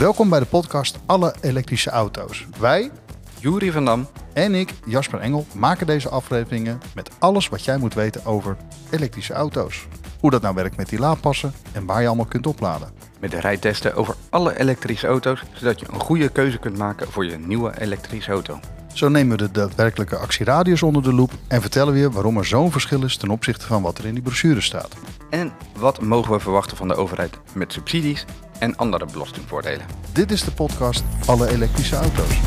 Welkom bij de podcast Alle elektrische auto's. Wij, Jury van Dam. en ik, Jasper Engel, maken deze afleveringen met alles wat jij moet weten over elektrische auto's. Hoe dat nou werkt met die laadpassen en waar je allemaal kunt opladen. Met de rijtesten over alle elektrische auto's, zodat je een goede keuze kunt maken voor je nieuwe elektrische auto. Zo nemen we de daadwerkelijke actieradius onder de loep en vertellen we je waarom er zo'n verschil is ten opzichte van wat er in die brochure staat. En wat mogen we verwachten van de overheid met subsidies en andere belastingvoordelen? Dit is de podcast Alle elektrische auto's.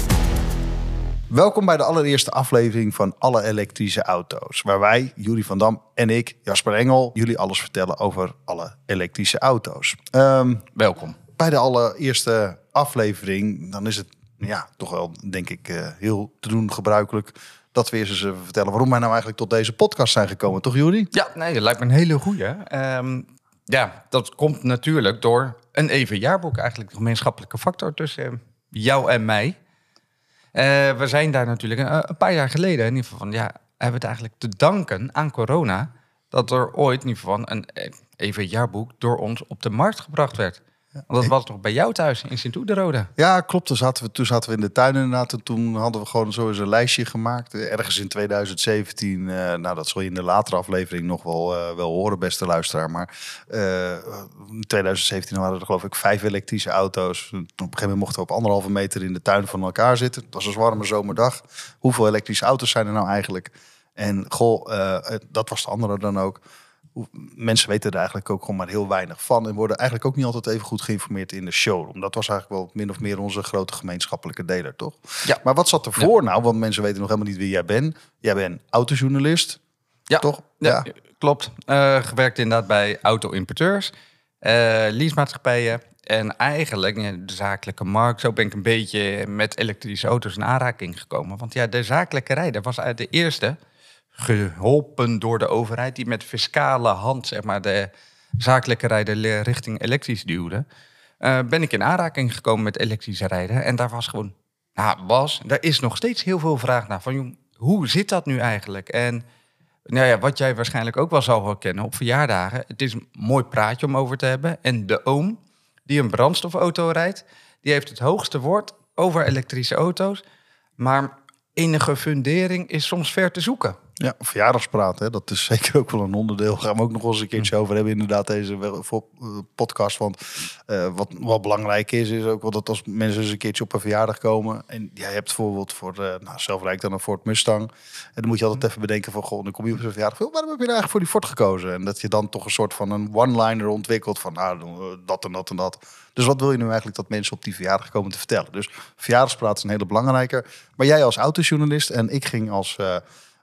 Welkom bij de allereerste aflevering van Alle elektrische auto's. Waar wij, Jury van Dam en ik, Jasper Engel, jullie alles vertellen over alle elektrische auto's. Ehm, Welkom. bij de allereerste aflevering, dan is het ja, toch wel, denk ik, eh, heel te doen gebruikelijk dat we eerst eens even vertellen waarom wij nou eigenlijk tot deze podcast zijn gekomen, toch Jury? Ja, nee, dat lijkt me een hele goeie. Ehm, ja, dat komt natuurlijk door een even jaarboek, eigenlijk de gemeenschappelijke factor tussen jou en mij. Eh, we zijn daar natuurlijk een, paar jaar geleden, in ieder geval van, ja, hebben we het eigenlijk te danken aan corona, dat er ooit in ieder geval een even jaarboek door ons op de markt gebracht werd. Want dat was toch bij jou thuis in Sint-Oederode? Ja, klopt. Toen zaten, we, toen zaten we in de tuin inderdaad. En toen hadden we gewoon zo eens een lijstje gemaakt. Ergens in 2017. eh, nou, dat zul je in de latere aflevering nog wel, eh, wel horen, beste luisteraar. Maar eh, in 2017 waren er geloof ik vijf elektrische auto's. Op een gegeven moment mochten we op anderhalve meter in de tuin van elkaar zitten. Het was een warme zomerdag. Hoeveel elektrische auto's zijn er nou eigenlijk? En goh, dat was de andere dan ook mensen weten er eigenlijk ook gewoon maar heel weinig van. En worden eigenlijk ook niet altijd even goed geïnformeerd in de showroom. Dat was eigenlijk wel min of meer onze grote gemeenschappelijke deler, toch? Ja. Maar wat zat ervoor nou? Want mensen weten nog helemaal niet wie jij bent. Jij bent autojournalist, Ja, toch? Ja, klopt. Eh, gewerkt inderdaad bij auto-importeurs, eh leasemaatschappijen. En eigenlijk de zakelijke markt. Zo ben ik een beetje met elektrische auto's in aanraking gekomen. Want ja, de zakelijke rijder was uit de eerste geholpen door de overheid... die met fiscale hand zeg maar, de zakelijke rijder le- richting elektrisch duwde. Eh, ben ik in aanraking gekomen met elektrische rijden. En daar was gewoon, nou was, daar is nog steeds heel veel vraag naar. Van, hoe zit dat nu eigenlijk? En nou ja, wat jij waarschijnlijk ook wel zou herkennen op verjaardagen. Het is een mooi praatje om over te hebben. En de oom die een brandstofauto rijdt, die heeft het hoogste woord over elektrische auto's. Maar enige fundering is soms ver te zoeken. Ja, verjaardagspraat, hè? dat is zeker ook wel een onderdeel. Gaan we ook nog eens een keertje over hebben, inderdaad, deze eh, podcast. Want eh, wat, wat belangrijk is, is ook wel dat als mensen eens een keertje op een verjaardag komen. En jij hebt bijvoorbeeld voor, eh nou, zelf rijd ik dan een Ford Mustang. En dan moet je altijd even bedenken van, goh, dan kom je op zo'n verjaardag. "Goh, Waarom heb je nou eigenlijk voor die Ford gekozen? En dat je dan toch een soort van een one-liner ontwikkelt van, nou, dat en dat en dat. Dus wat wil je nu eigenlijk dat mensen op die verjaardag komen te vertellen? Dus verjaardagspraat is een hele belangrijke. Maar jij als autojournalist en ik ging als...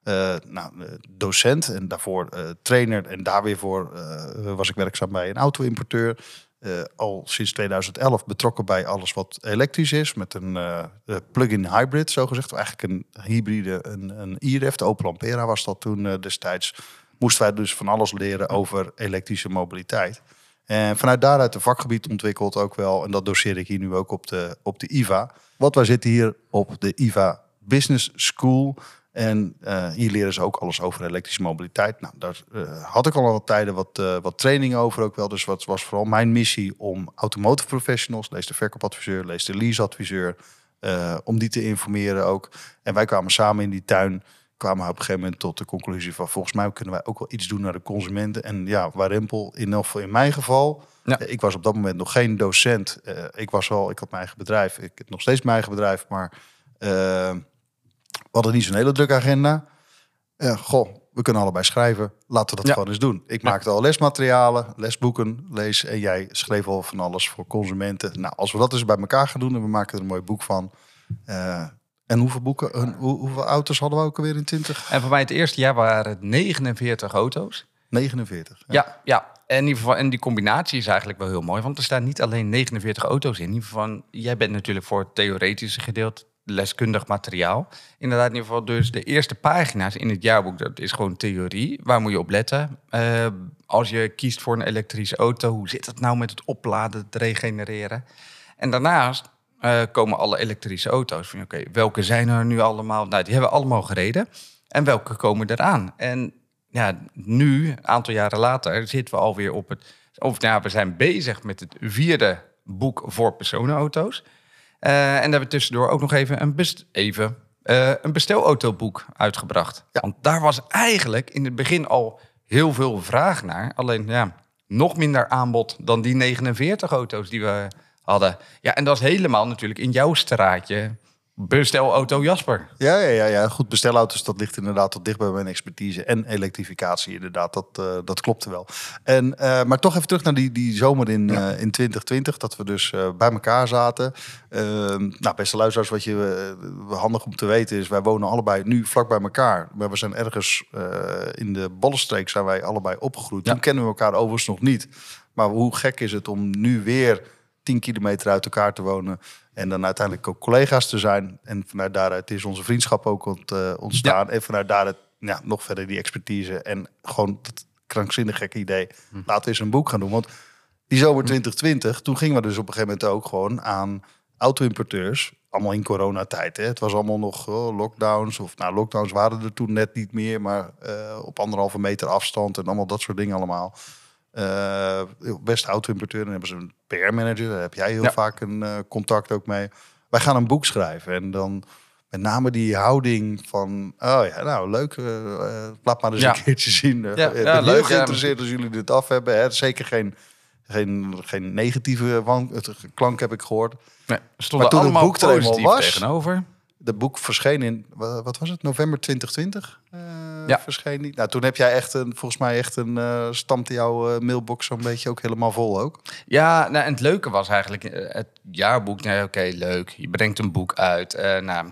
eh, nou, eh, docent en daarvoor eh, trainer. En daar weer voor was ik werkzaam bij een auto-importeur. Al sinds 2011 betrokken bij alles wat elektrisch is. Met een plug-in hybrid, zogezegd. Eigenlijk een hybride, een, een. De Opel Ampera was dat toen destijds. Moesten wij dus van alles leren over elektrische mobiliteit. En vanuit daaruit een vakgebied ontwikkeld ook wel. En dat doseer ik hier nu ook op de, op de IVA. Want wij zitten hier op de IVA Business School. En eh, hier leren ze ook alles over elektrische mobiliteit. Nou, daar eh, had ik al wat tijden wat, eh, wat training over ook wel. Dus wat was vooral mijn missie om automotive professionals, lees de verkoopadviseur, lees de leaseadviseur, om die te informeren ook. En wij kwamen samen in die tuin, kwamen op een gegeven moment tot de conclusie van volgens mij kunnen wij ook wel iets doen naar de consumenten. En ja, waar Rempel in, elk in mijn geval, Ja. ik was op dat moment nog geen docent. Ik was wel, ik had mijn eigen bedrijf, ik heb nog steeds mijn eigen bedrijf, maar hadden niet zo'n hele drukke agenda. Eh, goh, we kunnen allebei schrijven. Laten we dat Ja. gewoon eens doen. Ik maakte al lesmaterialen, lesboeken, lees. En jij schreef al van alles voor consumenten. Nou, als we dat dus bij elkaar gaan doen en we maken er een mooi boek van. Eh, en hoeveel boeken, een- hoe, hoeveel auto's hadden we ook alweer in 20? En voor mij het eerste jaar waren het 49 auto's. 49. Ja, ja. En, in ieder geval, en die combinatie is eigenlijk wel heel mooi. Want er staan niet alleen 49 auto's in. In ieder geval, jij bent natuurlijk voor het theoretische gedeelte leskundig materiaal. Inderdaad, in ieder geval dus de eerste pagina's in het jaarboek, dat is gewoon theorie. Waar moet je op letten? Eh, als je kiest voor een elektrische auto, hoe zit het nou met het opladen, het regenereren? En daarnaast eh, komen alle elektrische auto's. Van oké, welke zijn er nu allemaal? Nou, die hebben we allemaal gereden. En welke komen eraan? En ja, nu, een aantal jaren later, zitten we alweer op het. Of ja, we zijn bezig met het vierde boek voor personenauto's. Eh, en daar hebben we tussendoor ook nog even een, best even, eh, een bestelautoboek uitgebracht. Ja. Want daar was eigenlijk in het begin al heel veel vraag naar. Alleen ja, nog minder aanbod dan die 49 auto's die we hadden. Ja, en dat is helemaal natuurlijk in jouw straatje. Bestelauto Jasper. Ja, ja, ja, ja. Goed, bestelauto's, dat ligt inderdaad tot dicht bij mijn expertise. En elektrificatie, inderdaad, dat, eh dat klopte wel. En, eh, maar toch even terug naar die, die zomer in, eh, in 2020, dat we dus eh, bij elkaar zaten. Ehm, nou, beste luisteraars, wat je handig om te weten is, wij wonen allebei nu vlak bij elkaar. Maar we zijn ergens eh, in de Bollenstreek zijn wij allebei opgegroeid. Ja. Toen kennen we elkaar overigens nog niet. Maar hoe gek is het om nu weer 10 kilometer uit elkaar te wonen. En dan uiteindelijk ook collega's te zijn. En vanuit daaruit is onze vriendschap ook ont, eh, ontstaan. En vanuit daaruit ja, nog verder die expertise. En gewoon dat krankzinnig gekke idee. Laten we eens een boek gaan doen. Want die zomer 2020, toen gingen we dus op een gegeven moment ook gewoon aan auto-importeurs. Allemaal in coronatijd. Hè. Het was allemaal nog oh, lockdowns. Of nou, lockdowns waren er toen net niet meer. Maar eh, op anderhalve meter afstand en allemaal dat soort dingen allemaal. Eh best auto-importeur. Dan hebben ze een PR-manager. Daar heb jij heel Ja. vaak een eh, contact ook mee. Wij gaan een boek schrijven. En dan met name die houding van... Oh ja, nou leuk. eh, laat maar eens Ja. een keertje zien. Ja, ik ben ja, heel leuk, geïnteresseerd als jullie dit af hebben. Hè. Zeker geen, geen, geen negatieve het- klank heb ik gehoord. Nee, stonden toen het allemaal boek er was- tegenover. De boek verscheen in, wa- wat was het, november 2020? Eh, Ja. Verscheen niet. Nou, toen heb jij echt een, volgens mij echt een, eh stampte jouw eh, mailbox zo'n beetje ook helemaal vol ook. Ja, nou, en het leuke was eigenlijk het jaarboek. Nou, oké, leuk. Je brengt een boek uit. Nou,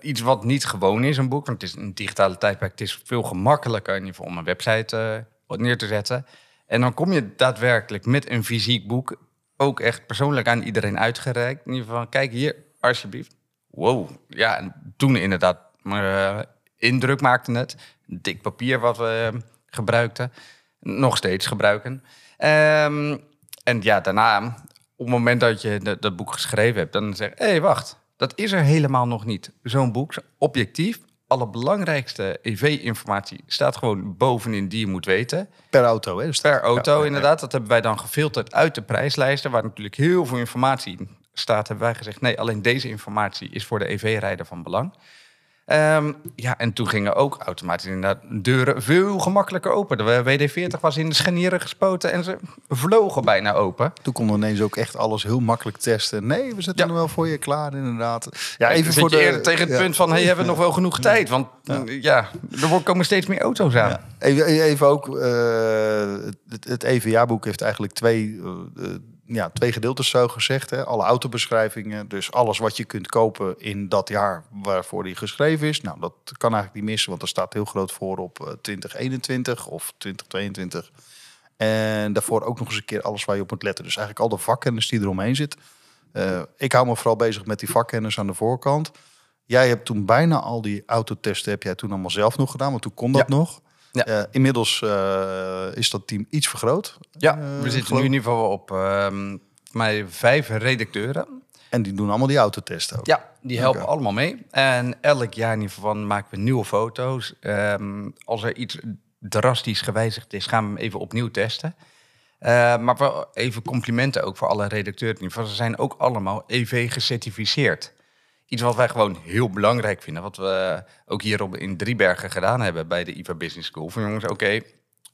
iets wat niet gewoon is, een boek. Want het is een digitale tijdperk. Het is veel gemakkelijker in ieder geval om een website neer te zetten. En dan kom je daadwerkelijk met een fysiek boek. Ook echt persoonlijk aan iedereen uitgereikt. In ieder geval, kijk hier, alsjeblieft. Wow. Ja, en toen inderdaad maar, indruk maakte het. Dik papier wat we eh, gebruikten. Nog steeds gebruiken. Ehm, en ja, daarna, op het moment dat je dat, dat boek geschreven hebt, dan zeg je: hé, hey, wacht, dat is er helemaal nog niet. Zo'n boek, objectief, alle belangrijkste EV-informatie staat gewoon bovenin die je moet weten. Per auto, hè? Dus Per auto, Ja, ja, ja. inderdaad. Dat hebben wij dan gefilterd uit de prijslijsten, waar natuurlijk heel veel informatie in staat. Hebben wij gezegd: nee, alleen deze informatie is voor de EV-rijder van belang. Ehm, ja, en toen gingen ook automatisch inderdaad deuren veel gemakkelijker open. De WD-40 was in de scharnieren gespoten en ze vlogen bijna open. Toen konden we ineens ook echt alles heel makkelijk testen. Nee, we zetten Ja. er wel voor je klaar, inderdaad. Ja, Even voor de eerder tegen het ja. punt van: hey, hebben we nog wel genoeg tijd? Want ja, er komen steeds meer auto's aan. Even, even ook, eh, het, het EVA-boek heeft eigenlijk twee, eh, ja, twee gedeeltes zo gezegd. Hè. Alle autobeschrijvingen, dus alles wat je kunt kopen in dat jaar waarvoor die geschreven is. Nou, dat kan eigenlijk niet missen, want er staat heel groot voor op eh, 2021 of 2022. En daarvoor ook nog eens een keer alles waar je op moet letten. Dus eigenlijk al de vakkennis die eromheen zit. Eh, ik hou me vooral bezig met die vakkennis aan de voorkant. Jij hebt toen bijna al die autotesten heb jij toen allemaal zelf nog gedaan, want toen kon dat Ja. nog. Ja. Eh, inmiddels eh, is dat team iets vergroot. Ja, Eh, we zitten geloof- nu in ieder geval op ehm, mij vijf redacteuren. En die doen allemaal die autotesten ook. Ja, die helpen allemaal mee. En elk jaar in ieder geval maken we nieuwe foto's. Ehm, als er iets drastisch gewijzigd is, gaan we hem even opnieuw testen. Maar wel even complimenten ook voor alle redacteuren. Ze zijn ook allemaal EV gecertificeerd. Iets wat wij gewoon heel belangrijk vinden. Wat we ook hier op, in Driebergen gedaan hebben bij de IVA Business School. Van jongens, oké,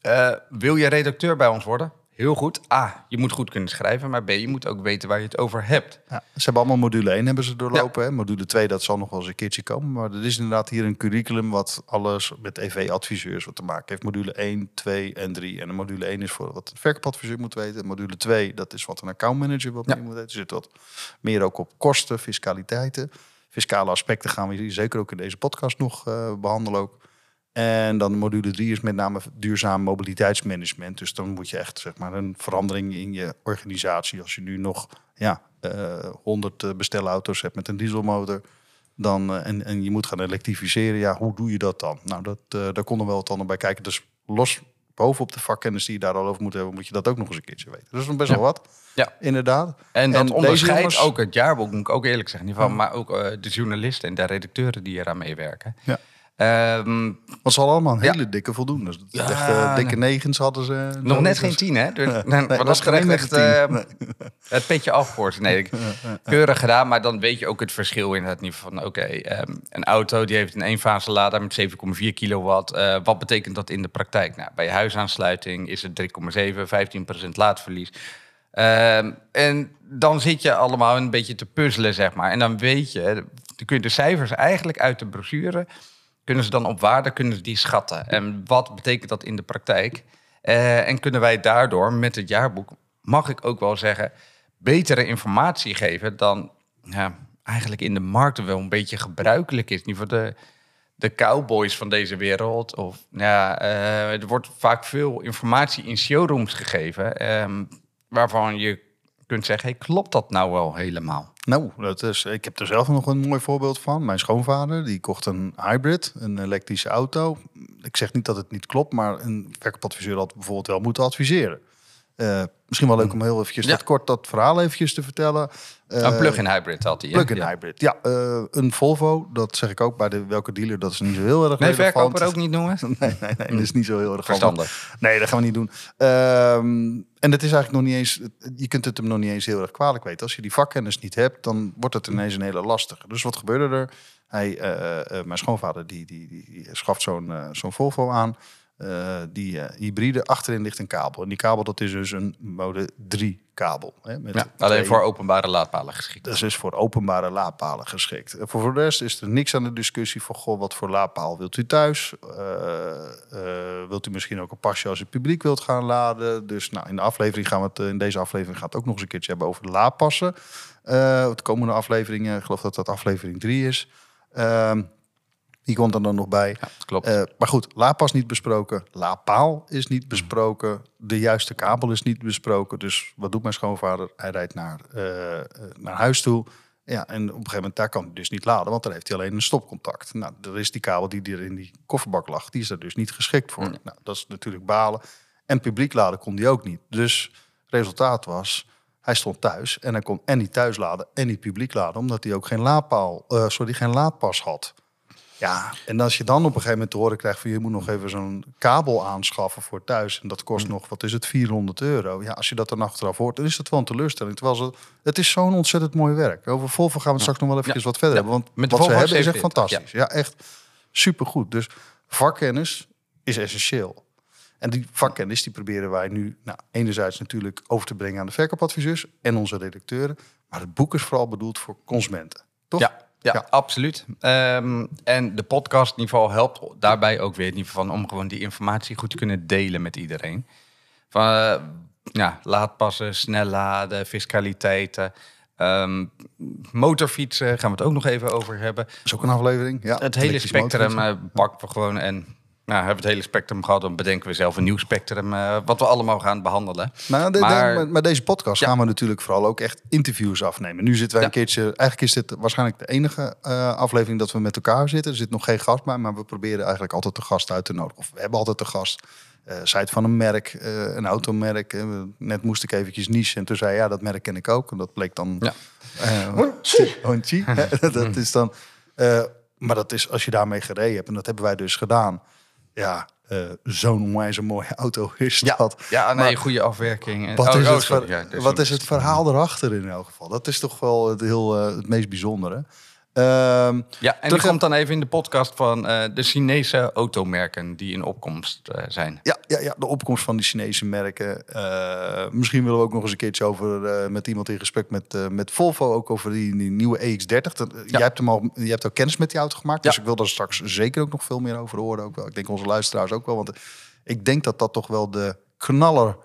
eh, wil je redacteur bij ons worden? Heel goed. A, je moet goed kunnen schrijven. Maar B, je moet ook weten waar je het over hebt. Ja, ze hebben allemaal module 1 hebben ze doorlopen. Hè? Module 2, dat zal nog wel eens een keertje komen. Maar er is inderdaad hier een curriculum wat alles met EV-adviseurs wat te maken heeft. Module 1, 2 en 3. En de module 1 is voor wat een verkoopadviseur moet weten. Module 2, dat is wat een accountmanager wat Ja. moet weten. Er zit wat meer ook op kosten, fiscaliteiten. Fiscale aspecten gaan we hier zeker ook in deze podcast nog eh, behandelen ook. En dan module 3 is met name duurzaam mobiliteitsmanagement. Dus dan moet je echt zeg maar, een verandering in je organisatie. Als je nu nog ja, eh 100 eh, bestelauto's hebt met een dieselmotor. Dan, eh, en, en je moet gaan elektrificeren. Ja, hoe doe je dat dan? Nou, dat, daar konden we wel wat dan bij kijken. Dus los bovenop de vakkennis die je daar al over moet hebben, moet je dat ook nog eens een keertje weten. Dat is best Ja. wel wat. Ja. Inderdaad. En dat deze onderscheidt jongens- ook het jaarboek, moet ik ook eerlijk zeggen. In ieder geval, Maar ook de journalisten en de redacteuren die eraan meewerken. Ja. Ehm, Want ze hadden allemaal een Ja. hele dikke voldoende. Dus is Ja, echt, eh, dikke negens hadden ze. nog net Dus- geen tien, hè? Dus, Nee, nee, dat geen met echt de tien. eh, het petje afgehoord. Nee, keurig gedaan, maar dan weet je ook het verschil in het niveau van... oké, ehm, een auto die heeft een eenfase lader met 7,4 kilowatt. Eh, wat betekent dat in de praktijk? Nou, bij je huisaansluiting is het 3,7, 15% laadverlies. Ehm, en dan zit je allemaal een beetje te puzzelen, zeg maar. En dan weet je, dan kun je de cijfers eigenlijk uit de brochure... kunnen ze dan op waarde kunnen die schatten. En wat betekent dat in de praktijk? Eh, en kunnen wij daardoor met het jaarboek, mag ik ook wel zeggen... betere informatie geven dan ja, eigenlijk in de markt wel een beetje gebruikelijk is. Niet voor de, de cowboys van deze wereld. Of, ja, eh, er wordt vaak veel informatie in showrooms gegeven... ehm, waarvan je kunt zeggen, hey, klopt dat nou wel helemaal? Nou, dat is, ik heb er zelf nog een mooi voorbeeld van. Mijn schoonvader die kocht een hybrid, een elektrische auto. Ik zeg niet dat het niet klopt, maar een verkoopadviseur had bijvoorbeeld wel moeten adviseren. Eh, misschien wel leuk om heel eventjes Ja. dat kort dat verhaal eventjes te vertellen. Eh, een plug-in hybrid had hij. Plug-in Ja. hybrid. Ja, eh, een Volvo, dat zeg ik ook bij de welke dealer, dat is niet zo heel erg Nee, relevant. verkoper ook niet noemen? Nee, nee, nee, dat is niet zo heel erg Verstandig. Nee, dat gaan we niet doen. Ehm, en het is eigenlijk nog niet eens, je kunt het hem nog niet eens heel erg kwalijk weten. Als je die vakkennis niet hebt, dan wordt het ineens een hele lastige. Dus wat gebeurde er? Hij, eh, eh, mijn schoonvader die, die, die, die schaft zo'n eh, zo'n Volvo aan. Eh, die eh, hybride, achterin ligt een kabel. En die kabel dat is dus een mode 3 kabel. Hè, met Ja, alleen twee- voor openbare laadpalen geschikt. dat is dus voor openbare laadpalen geschikt. En voor de rest is er niks aan de discussie van... Goh, wat voor laadpaal wilt u thuis? Eh, eh, wilt u misschien ook een pasje als u publiek wilt gaan laden? Dus nou, in, de aflevering gaan we het, eh, in deze aflevering gaat het ook nog eens een keertje hebben over de laadpassen. Eh de komende afleveringen, ik geloof dat dat aflevering 3 is. Ehm, die komt er dan nog bij. Ja, klopt. Eh, maar goed, laadpas niet besproken. Laadpaal is niet besproken. De juiste kabel is niet besproken. Dus wat doet mijn schoonvader? Hij rijdt naar, eh, eh, naar huis toe. Ja, en op een gegeven moment daar kan hij dus niet laden, want daar heeft hij alleen een stopcontact. Nou, er is die kabel die er in die kofferbak lag, die is er dus niet geschikt voor. Nee. Nou, dat is natuurlijk balen. En publiek laden kon die ook niet. Dus resultaat was, hij stond thuis en hij kon en niet thuis laden en niet publiek laden, omdat hij ook geen laadpaal, sorry, geen laadpas had. Ja, en als je dan op een gegeven moment te horen krijgt van je moet nog even zo'n kabel aanschaffen voor thuis en dat kost nog, wat is het, 400 euro. Ja, als je dat dan achteraf hoort, dan is dat wel een teleurstelling. Terwijl ze, het is zo'n ontzettend mooi werk. Over Volvo gaan we straks nog wel even Ja. wat verder Ja. hebben, want Met wat ze hebben is echt 740, fantastisch. Ja, echt supergoed. Dus vakkennis is essentieel. En die vakkennis die proberen wij nu nou, enerzijds natuurlijk over te brengen aan de verkoopadviseurs en onze redacteuren. Maar het boek is vooral bedoeld voor consumenten. Toch? Ja, ja, Ja. absoluut. Ehm, en de podcastniveau helpt daarbij ook weer in ieder geval om gewoon die informatie goed te kunnen delen met iedereen. Van eh, ja, laadpassen, snel laden, fiscaliteiten. ehm, motorfietsen gaan we het ook nog even over hebben. Dat is ook een aflevering. Ja, Het hele spectrum eh pakken we gewoon en nou, hebben we het hele spectrum gehad. Dan bedenken we zelf een nieuw spectrum eh, wat we allemaal gaan behandelen. De, Maar- de- met, met deze podcast Ja. gaan we natuurlijk vooral ook echt interviews afnemen. Nu zitten wij Ja. een keertje... Eigenlijk is dit waarschijnlijk de enige eh, aflevering dat we met elkaar zitten. Er zit nog geen gast bij, maar we proberen eigenlijk altijd de gast uit te nodigen. Of we hebben altijd de gast. eh zij het van een merk, eh, een automerk. Net moest ik eventjes niche en toen zei hij, ja, dat merk ken ik ook. En dat bleek dan... Ja. dat is dan... eh, maar dat is als je daarmee gereden hebt. En dat hebben wij dus gedaan. Ja, eh, zo'n onwijs mooie auto is dat. Ja, nee, Maar- goede afwerking. wat, Oh, is, het, sorry, ver- ja, wat een- is het verhaal erachter in elk geval? Dat is toch wel het, heel, eh, het meest bijzondere. Ehm, Ja, en Terug- komt dan even in de podcast van eh, de Chinese automerken die in opkomst eh, zijn. ja, ja, ja, de opkomst van die Chinese merken. Eh, misschien willen we ook nog eens een keertje over met iemand in gesprek met, met Volvo. Ook over die, die nieuwe EX30. Dat, Jij hebt hem al, je hebt al kennis met die auto gemaakt. Dus Ja. ik wil daar straks zeker ook nog veel meer over horen. Ook wel. Ik denk onze luisteraars ook wel. Want ik denk dat dat toch wel de knaller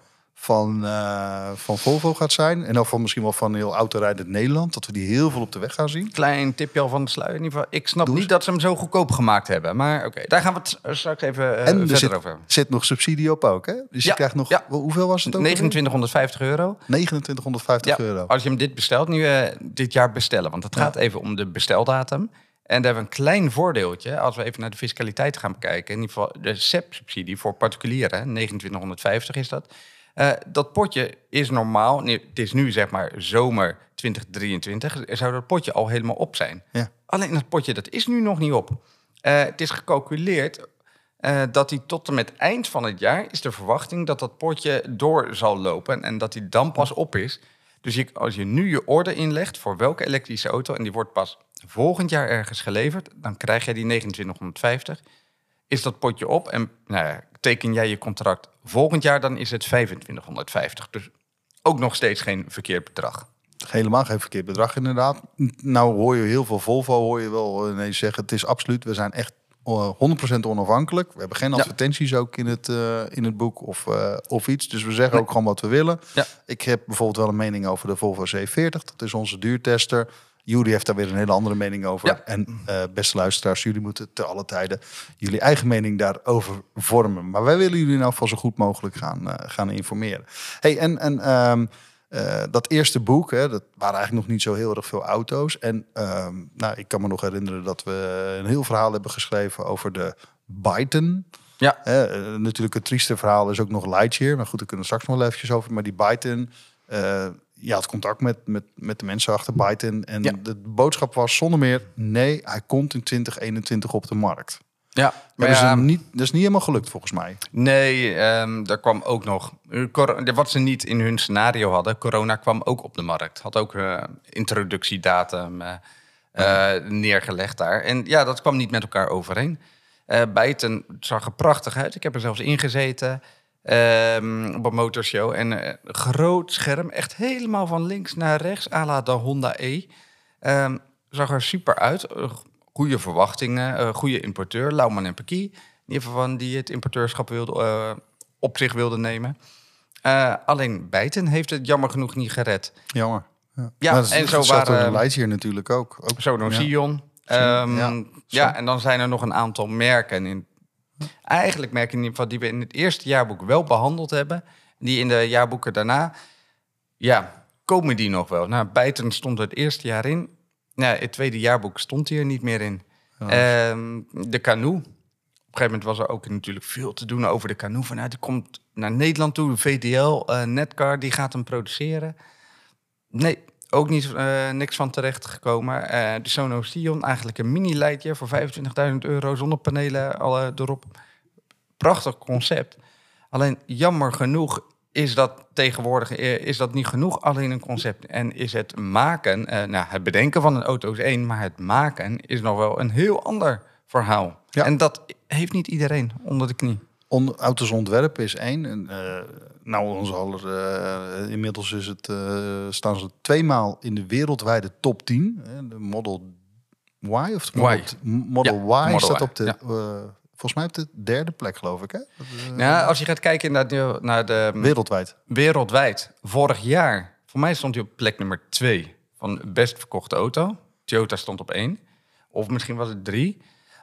van, eh, van Volvo gaat zijn. En ook van misschien wel van heel autorijdend Nederland. Dat we die heel veel op de weg gaan zien. Klein tipje al van de sluier. In ieder geval, ik snap niet dat ze hem zo goedkoop gemaakt hebben. Maar oké, daar gaan we het straks even eh, En er verder zit, over zit nog subsidie op ook, hè? Dus je krijgt nog... ja. hoe- Hoeveel was het ook? alweer? 2950 euro. 2950 Ja, euro. als je hem dit bestelt, nu eh, dit jaar bestellen. Want het gaat even om de besteldatum. En daar hebben we een klein voordeeltje. Als we even naar de fiscaliteit gaan bekijken. In ieder geval de SEP-subsidie voor particulieren. 2950 is dat. Eh, dat potje is normaal. Nee, het is nu zeg maar zomer 2023. Zou dat potje al helemaal op zijn. Ja. Alleen dat potje dat is nu nog niet op. Eh, het is gecalculeerd eh, dat die tot en met eind van het jaar is de verwachting dat dat potje door zal lopen en dat die dan pas op is. Dus je, als je nu je order inlegt voor welke elektrische auto en die wordt pas volgend jaar ergens geleverd, dan krijg je die 2950. Is dat potje op en nou ja, teken jij je contract volgend jaar, dan is het 2550. Dus ook nog steeds geen verkeerd bedrag. Helemaal geen verkeerd bedrag inderdaad. Nou hoor je heel veel Volvo, hoor je wel ineens zeggen, het is absoluut, we zijn echt eh, 100% onafhankelijk. We hebben geen Ja. advertenties ook in het, eh, in het boek of, eh, of iets. Dus we zeggen Nee. ook gewoon wat we willen. Ja. Ik heb bijvoorbeeld wel een mening over de Volvo C40. Dat is onze duurtester. Jury heeft daar weer een hele andere mening over. Ja. En eh, beste luisteraars, jullie moeten te alle tijden jullie eigen mening daarover vormen. Maar wij willen jullie nou van zo goed mogelijk gaan, eh, gaan informeren. Hey, en, en ehm, eh, dat eerste boek, hè, dat waren eigenlijk nog niet zo heel erg veel auto's. En ehm, nou, ik kan me nog herinneren dat we een heel verhaal hebben geschreven over de Byton. Ja. Hè, natuurlijk het trieste verhaal is ook nog Lightyear. Maar goed, daar kunnen we straks nog wel eventjes over. Maar die Byton, je had contact met, met, met de mensen achter Byton. En Ja. de boodschap was zonder meer, nee, hij komt in 2021 op de markt. Ja, Maar is ja, hem niet, dat is niet helemaal gelukt volgens mij. nee, ehm daar kwam ook nog. eh, cor- Wat ze niet in hun scenario hadden, corona kwam ook op de markt. Had ook eh, introductiedatum eh, eh, neergelegd daar. En ja, dat kwam niet met elkaar overeen. Eh Bijten zag er prachtig uit. Ik heb er zelfs ingezeten ehm, op een motorshow. En eh, groot scherm, echt helemaal van links naar rechts, à la de Honda E. Ehm, zag er super uit. Eh, goede verwachtingen, eh, goede importeur, Lauman en Peky. In ieder geval van die het importeurschap wilde, op zich wilde nemen. Alleen Bijten heeft het jammer genoeg niet gered. Jammer. Ja, en zo waren- de Lightyear natuurlijk ook. ook ja. Sion. Ehm, ja, en dan zijn er nog een aantal merken. In, eigenlijk merken in ieder geval die we in het eerste jaarboek wel behandeld hebben. Die in de jaarboeken daarna, ja, komen die nog wel. Nou, Bijten stond er het eerste jaar in. Nou, het tweede jaarboek stond hij er niet meer in. Ehm, de Canoe. Op een gegeven moment was er ook natuurlijk veel te doen over de Canoe. Van, nou, die komt naar Nederland toe. De VDL, eh, Netcar, die gaat hem produceren. Nee, ook niet, eh, niks van terecht gekomen. Eh, de Sonos Sion, eigenlijk een mini-leidje voor 25.000 euro zonder panelen alle erop. Prachtig concept. Alleen jammer genoeg is dat tegenwoordig eh, is dat niet genoeg alleen een concept. En is het maken, eh, nou, het bedenken van een auto is één, maar het maken is nog wel een heel ander verhaal. Ja. En dat heeft niet iedereen onder de knie. On, auto's ontwerpen is één. En, nou, onze aller, eh, inmiddels is het, eh, staan ze tweemaal in de wereldwijde top 10. Hè, de Model Y of de Model, Y. Model Ja, Y Model staat Y, op de, ja. eh, volgens mij op de derde plek, geloof ik. Hè? Eh, Nou, als je gaat kijken naar de, naar de Wereldwijd. wereldwijd, vorig jaar, voor mij stond hij op plek nummer twee van de best verkochte auto. Toyota stond op één. Of misschien was het drie.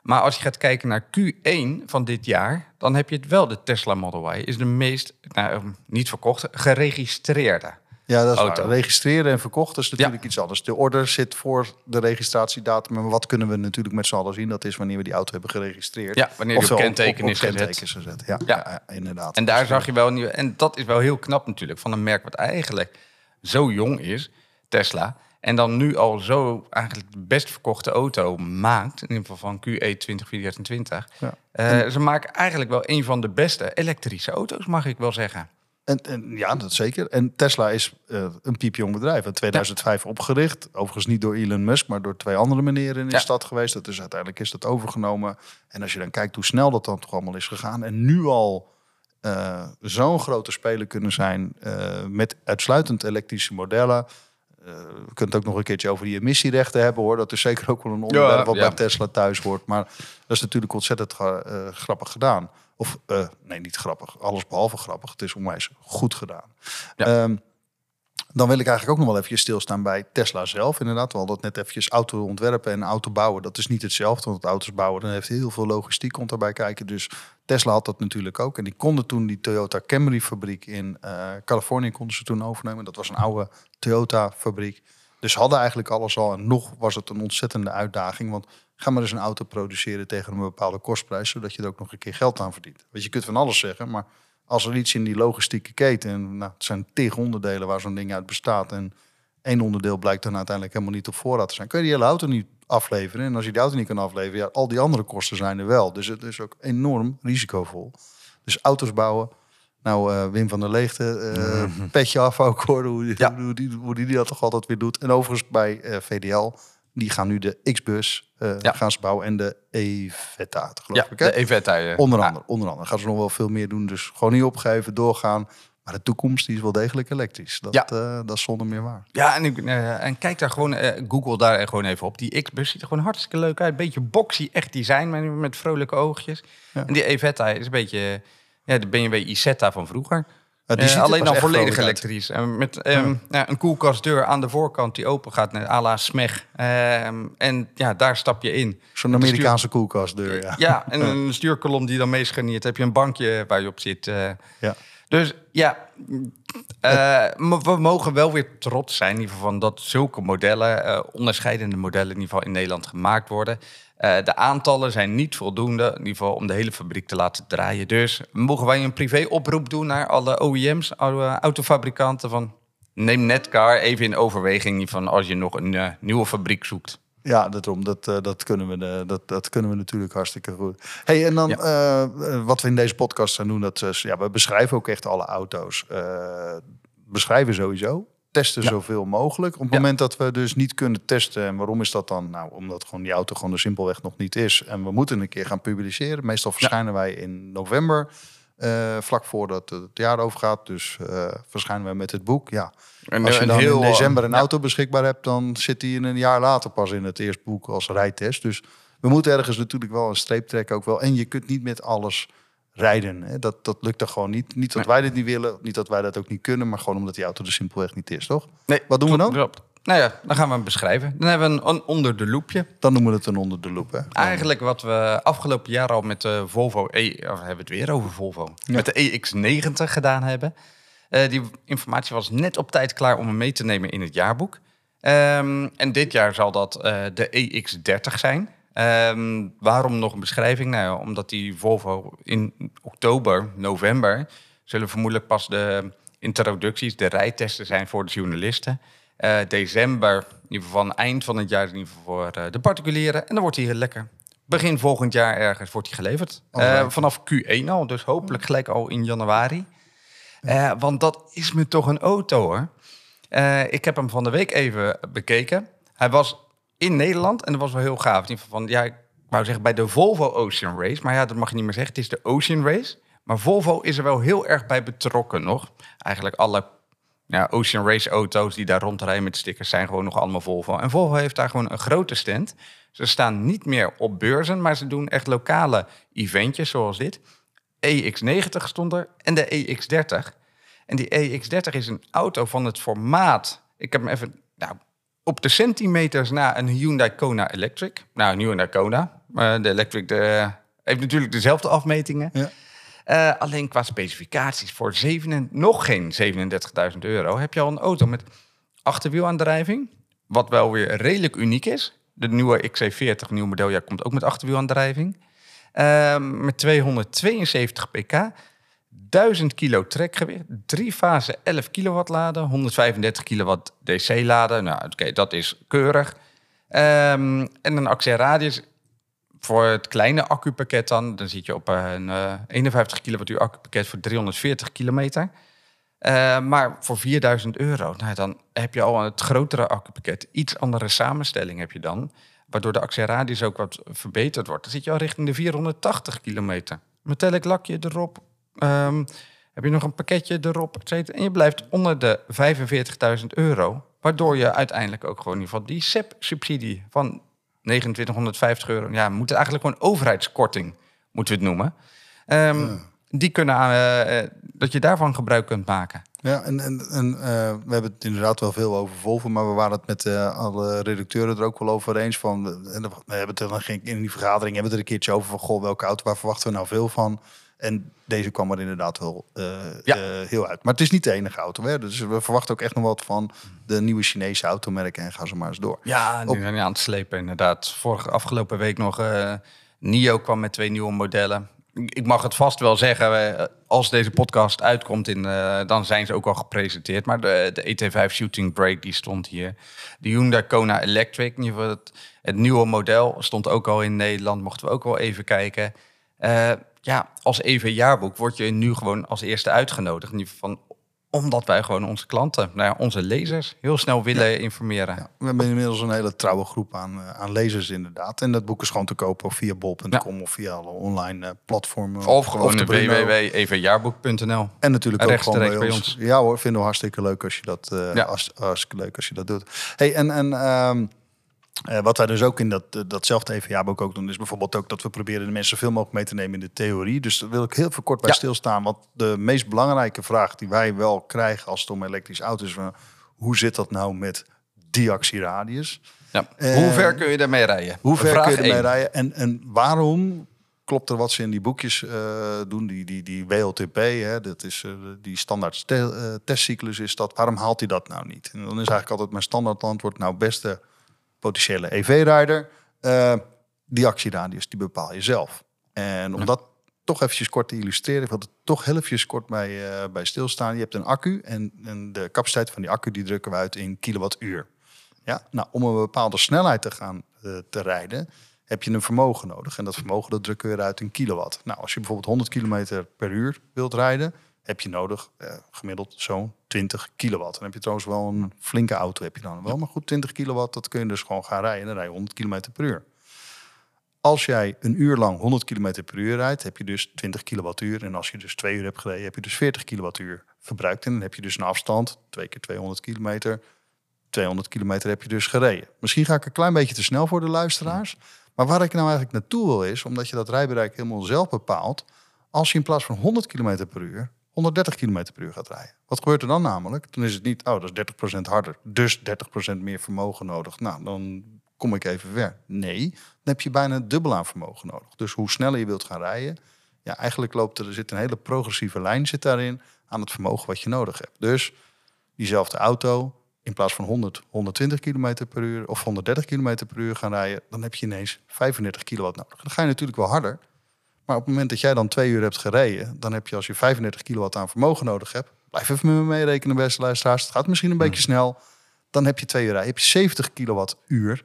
Maar als je gaat kijken naar Q1 van dit jaar, dan heb je het wel. De Tesla Model Y is de meest, nou, niet verkochte, geregistreerde. Ja, dat is Auto. waar. Registreren en verkocht is natuurlijk iets anders. De order zit voor de registratiedatum. Maar wat kunnen we natuurlijk met z'n allen zien? Dat is wanneer we die auto hebben geregistreerd. Ja, wanneer die op Oftewel kenteken is gezet. kenteken is gezet. Ja, Ja. ja. ja, inderdaad. En daar zag je wel. En dat is wel heel knap natuurlijk van een merk wat eigenlijk zo jong is, Tesla. En dan nu al zo eigenlijk de best verkochte auto maakt, in ieder geval van QE 2024. Ja. Eh, ze maken eigenlijk wel een van de beste elektrische auto's, mag ik wel zeggen. En, en, ja, dat zeker. En Tesla is eh, een piepjong bedrijf. In 2005 opgericht. Overigens niet door Elon Musk, maar door twee andere meneren in de Ja. stad geweest. Dat is uiteindelijk is dat overgenomen. En als je dan kijkt hoe snel dat dan toch allemaal is gegaan. En nu al eh, zo'n grote speler kunnen zijn met uitsluitend elektrische modellen. Eh, we kunnen het ook nog een keertje over die emissierechten hebben hoor. Dat is zeker ook wel een onderwerp wat bij Tesla thuis hoort. Maar dat is natuurlijk ontzettend eh, grappig gedaan. Of eh, nee, niet grappig. Alles behalve grappig. Het is onwijs goed gedaan. Ja. Dan wil ik eigenlijk ook nog wel even stilstaan bij Tesla zelf. Inderdaad, we hadden net eventjes auto ontwerpen en auto bouwen. Dat is niet hetzelfde, want auto's bouwen, dan heeft heel veel logistiek komt daarbij kijken. Dus Tesla had dat natuurlijk ook. En die konden toen die Toyota Camry fabriek in eh, Californië konden ze toen overnemen. Dat was een oude Toyota fabriek. Dus hadden eigenlijk alles al. En nog was het een ontzettende uitdaging. Want ga maar eens een auto produceren tegen een bepaalde kostprijs, zodat je er ook nog een keer geld aan verdient. Je, je kunt van alles zeggen, maar als er iets in die logistieke keten, en nou, het zijn tig onderdelen waar zo'n ding uit bestaat. En één onderdeel blijkt dan uiteindelijk helemaal niet op voorraad te zijn. Kun je die hele auto niet afleveren. En als je die auto niet kan afleveren, ja, al die andere kosten zijn er wel. Dus het is ook enorm risicovol. Dus auto's bouwen. Nou, eh, Wim van der Leegte, eh, petje af ook hoor, hoe, Ja. hoe, die, hoe die dat toch altijd weer doet. En overigens bij eh, VDL, die gaan nu de X-bus eh, Ja. gaan ze bouwen en de Evetta, geloof Ja, ik. Hè? de Evetta. ja. Onder andere, onder andere gaan ze nog wel veel meer doen. Dus gewoon niet opgeven, doorgaan. Maar de toekomst die is wel degelijk elektrisch. Dat, Ja. eh, dat is zonder meer waar. Ja, en, ik, eh, en kijk daar gewoon, Google daar gewoon even op. Die X-bus ziet er gewoon hartstikke leuk uit. Beetje boxy, echt design met, met vrolijke oogjes. Ja. En die Evetta is een beetje ja, de BMW Isetta van vroeger. Die Eh, alleen echt volledig elektrisch. En met ehm, ja, een koelkastdeur aan de voorkant die open gaat, net à la smeg. Ehm, en ja, daar stap je in. Zo'n Amerikaanse koelkastdeur, ja. Ja, en een stuurkolom die dan meescharniert. Heb je een bankje waar je op zit. eh. Ja. Dus ja, eh, maar we mogen wel weer trots zijn in ieder geval van dat zulke modellen, eh, onderscheidende modellen in ieder geval in Nederland gemaakt worden. Eh, de aantallen zijn niet voldoende, in ieder geval om de hele fabriek te laten draaien. Dus mogen wij een privé-oproep doen naar alle OEM's, alle autofabrikanten van neem Netcar even in overweging van als je nog een eh, nieuwe fabriek zoekt. Ja, daarom. Dat, eh, dat, kunnen we, dat, dat kunnen we natuurlijk hartstikke goed. Hey, en dan Ja. wat we in deze podcast gaan doen, dat is, ja, we beschrijven ook echt alle auto's. Beschrijven sowieso. Testen Ja. zoveel mogelijk. Op het Ja. moment dat we dus niet kunnen testen. En waarom is dat dan? Nou, omdat gewoon die auto gewoon er simpelweg nog niet is. En we moeten een keer gaan publiceren. Meestal verschijnen wij in november. eh, vlak voordat het jaar overgaat. Dus eh, verschijnen wij met het boek. Ja, En, als je een dan heel, in december een auto beschikbaar hebt, dan zit die in een jaar later pas in het eerste boek als rijtest. Dus we moeten ergens natuurlijk wel een streep trekken ook wel. En je kunt niet met alles rijden. Hè? Dat, dat lukt er gewoon niet. Niet dat wij dit niet willen, niet dat wij dat ook niet kunnen, maar gewoon omdat die auto er simpelweg niet is, toch? Nee, Wat doen we dan? klopt. Nou ja, dan gaan we hem beschrijven. Dan hebben we een, onder de loepje. Dan noemen we het een onder de loep. Hè? Eigenlijk wat we afgelopen jaar al met de Volvo E, of hebben we het weer over Volvo, Ja. met de EX90 gedaan hebben. Eh, die informatie was net op tijd klaar om hem mee te nemen in het jaarboek. Ehm, en dit jaar zal dat eh, de EX30 zijn. Ehm, waarom nog een beschrijving? Nou, ja, omdat die Volvo in oktober, november, zullen vermoedelijk pas de introducties, de rijtesten zijn voor de journalisten. Eh, december, in ieder geval van eind van het jaar, in ieder geval voor eh, de particulieren. En dan wordt hij heel lekker. Begin volgend jaar ergens wordt hij geleverd. Eh, vanaf Q1 al, dus hopelijk gelijk al in januari. Want dat is me toch een auto hoor. Ik heb hem van de week even bekeken. Hij was in Nederland en dat was wel heel gaaf. In van, ja, ik wou zeggen bij de Volvo Ocean Race. Maar ja, dat mag je niet meer zeggen. Het is de Ocean Race. Maar Volvo is er wel heel erg bij betrokken nog. Eigenlijk alle ja, Ocean Race auto's die daar rondrijden met stickers zijn gewoon nog allemaal Volvo. En Volvo heeft daar gewoon een grote stand. Ze staan niet meer op beurzen, maar ze doen echt lokale eventjes zoals dit. EX90 stond er en de EX30. En die EX30 is een auto van het formaat. Ik heb hem even nou, op de centimeters na een Hyundai Kona Electric. Nou, een Hyundai Kona. De Electric de, heeft natuurlijk dezelfde afmetingen. Ja. Eh, alleen qua specificaties voor zeven en, nog geen 37.000 euro heb je al een auto met achterwielaandrijving. Wat wel weer redelijk uniek is. De nieuwe XC40, nieuw modeljaar, komt ook met achterwielaandrijving. Ehm met 272 pk, 1000 kilo trekgewicht, drie fase 11 kilowatt laden, 135 kilowatt DC laden. Nou, oké, dat is keurig. Ehm, en een actieradius voor het kleine accupakket dan, dan zit je op een eh, 51 kilowattuur accupakket voor 340 kilometer. Eh, maar voor 4000 euro, nou, dan heb je al het grotere accupakket. Iets andere samenstelling heb je dan. Waardoor de actieradius ook wat verbeterd wordt. Dan zit je al richting de 480 kilometer. Metallic lakje erop. Ehm, heb je nog een pakketje erop, et cetera. En je blijft onder de 45.000 euro. Waardoor je uiteindelijk ook gewoon in ieder geval die SEP-subsidie van 2950 euro. Ja, moet het eigenlijk gewoon overheidskorting, moeten we het noemen. Ehm, Die kunnen, eh, eh, dat je daarvan gebruik kunt maken. Ja, en, en, en eh, we hebben het inderdaad wel veel over Volvo, maar we waren het met alle redacteuren er ook wel over eens van. En we hebben het er in die vergadering hebben we het er een keertje over van goh, welke auto waar verwachten we nou veel van? En deze kwam er inderdaad wel eh, Ja. eh, heel uit. Maar het is niet de enige auto. Hè? Dus we verwachten ook echt nog wat van de nieuwe Chinese automerken en ga zo maar eens door. Ja, die zijn aan het slepen inderdaad. Vorige afgelopen week nog, eh NIO kwam met twee nieuwe modellen. ik mag het vast wel zeggen, als deze podcast uitkomt, in, dan zijn ze ook al gepresenteerd. Maar de, de ET5 Shooting Brake die stond hier. De Hyundai Kona Electric, in ieder geval het, het nieuwe model, stond ook al in Nederland. Mochten we ook wel even kijken. Ja, als EV jaarboek word je nu gewoon als eerste uitgenodigd. In ieder geval van omdat wij gewoon onze klanten, nou ja, onze lezers, heel snel willen informeren. Ja, we hebben inmiddels een hele trouwe groep aan, uh, aan lezers inderdaad. En dat boek is gewoon te kopen via bol.com of via alle online uh, platformen. Of gewoon www.evenjaarboek.nl. En natuurlijk ook gewoon bij, bij ons. Ja hoor, vinden we hartstikke leuk als je dat, uh, ja. hartstikke leuk als je dat doet. Hey, en, en um, uh, wat wij dus ook in dat, uh, datzelfde EVA-boek ook doen, is bijvoorbeeld ook dat we proberen de mensen zoveel mogelijk mee te nemen in de theorie. Dus daar wil ik heel veel kort bij ja. stilstaan. Want de meest belangrijke vraag die wij wel krijgen als het om elektrische auto's is: hoe zit dat nou met die actieradius? Ja. Uh, hoe ver kun je daarmee rijden? Hoe ver kun je ermee rijden? En, en waarom klopt er wat ze in die boekjes doen, die, die, die WLTP, hè, dat is die standaard te testcyclus is dat. Waarom haalt hij dat nou niet? En dan is eigenlijk altijd mijn standaard antwoord, nou beste potentiële EV-rijder. Uh, die actieradius die bepaal je zelf. En om ja. dat toch eventjes kort te illustreren, ik wil er toch heel eventjes kort bij, uh, bij stilstaan. Je hebt een accu en, en, de capaciteit van die accu die drukken we uit in kilowattuur. Ja, nou, om een bepaalde snelheid te gaan uh, te rijden, heb je een vermogen nodig. En dat vermogen dat drukken we weer uit in kilowatt. Nou, als je bijvoorbeeld 100 km per uur wilt rijden, heb je nodig eh, gemiddeld zo'n 20 kilowatt. Dan heb je trouwens wel een flinke auto, heb je dan wel. Maar goed, 20 kilowatt, dat kun je dus gewoon gaan rijden. Dan rij je 100 km per uur. Als jij een uur lang 100 km per uur rijdt, heb je dus 20 kilowattuur. En als je dus twee uur hebt gereden, heb je dus 40 kilowattuur verbruikt. En dan heb je dus een afstand, twee keer 200 kilometer. 200 kilometer heb je dus gereden. Misschien ga ik een klein beetje te snel voor de luisteraars. Maar waar ik nou eigenlijk naartoe wil is, omdat je dat rijbereik helemaal zelf bepaalt. Als je in plaats van 100 km per uur 130 km per uur gaat rijden. Wat gebeurt er dan namelijk? Dan is het niet, oh, dat is 30% harder, dus 30% meer vermogen nodig. Nou, dan kom ik even ver. Nee, dan heb je bijna dubbel aan vermogen nodig. Dus hoe sneller je wilt gaan rijden, ja, eigenlijk loopt er, er zit een hele progressieve lijn zit daarin aan het vermogen wat je nodig hebt. Dus diezelfde auto, in plaats van 100, 120 km per uur of 130 km per uur gaan rijden, dan heb je ineens 35 kilowatt nodig. Dan ga je natuurlijk wel harder, maar op het moment dat jij dan twee uur hebt gereden, dan heb je als je 35 kilowatt aan vermogen nodig hebt, blijf even met me meerekenen, beste luisteraars. Het gaat misschien een beetje snel. Dan heb je twee uur rijden, heb je 70 kilowattuur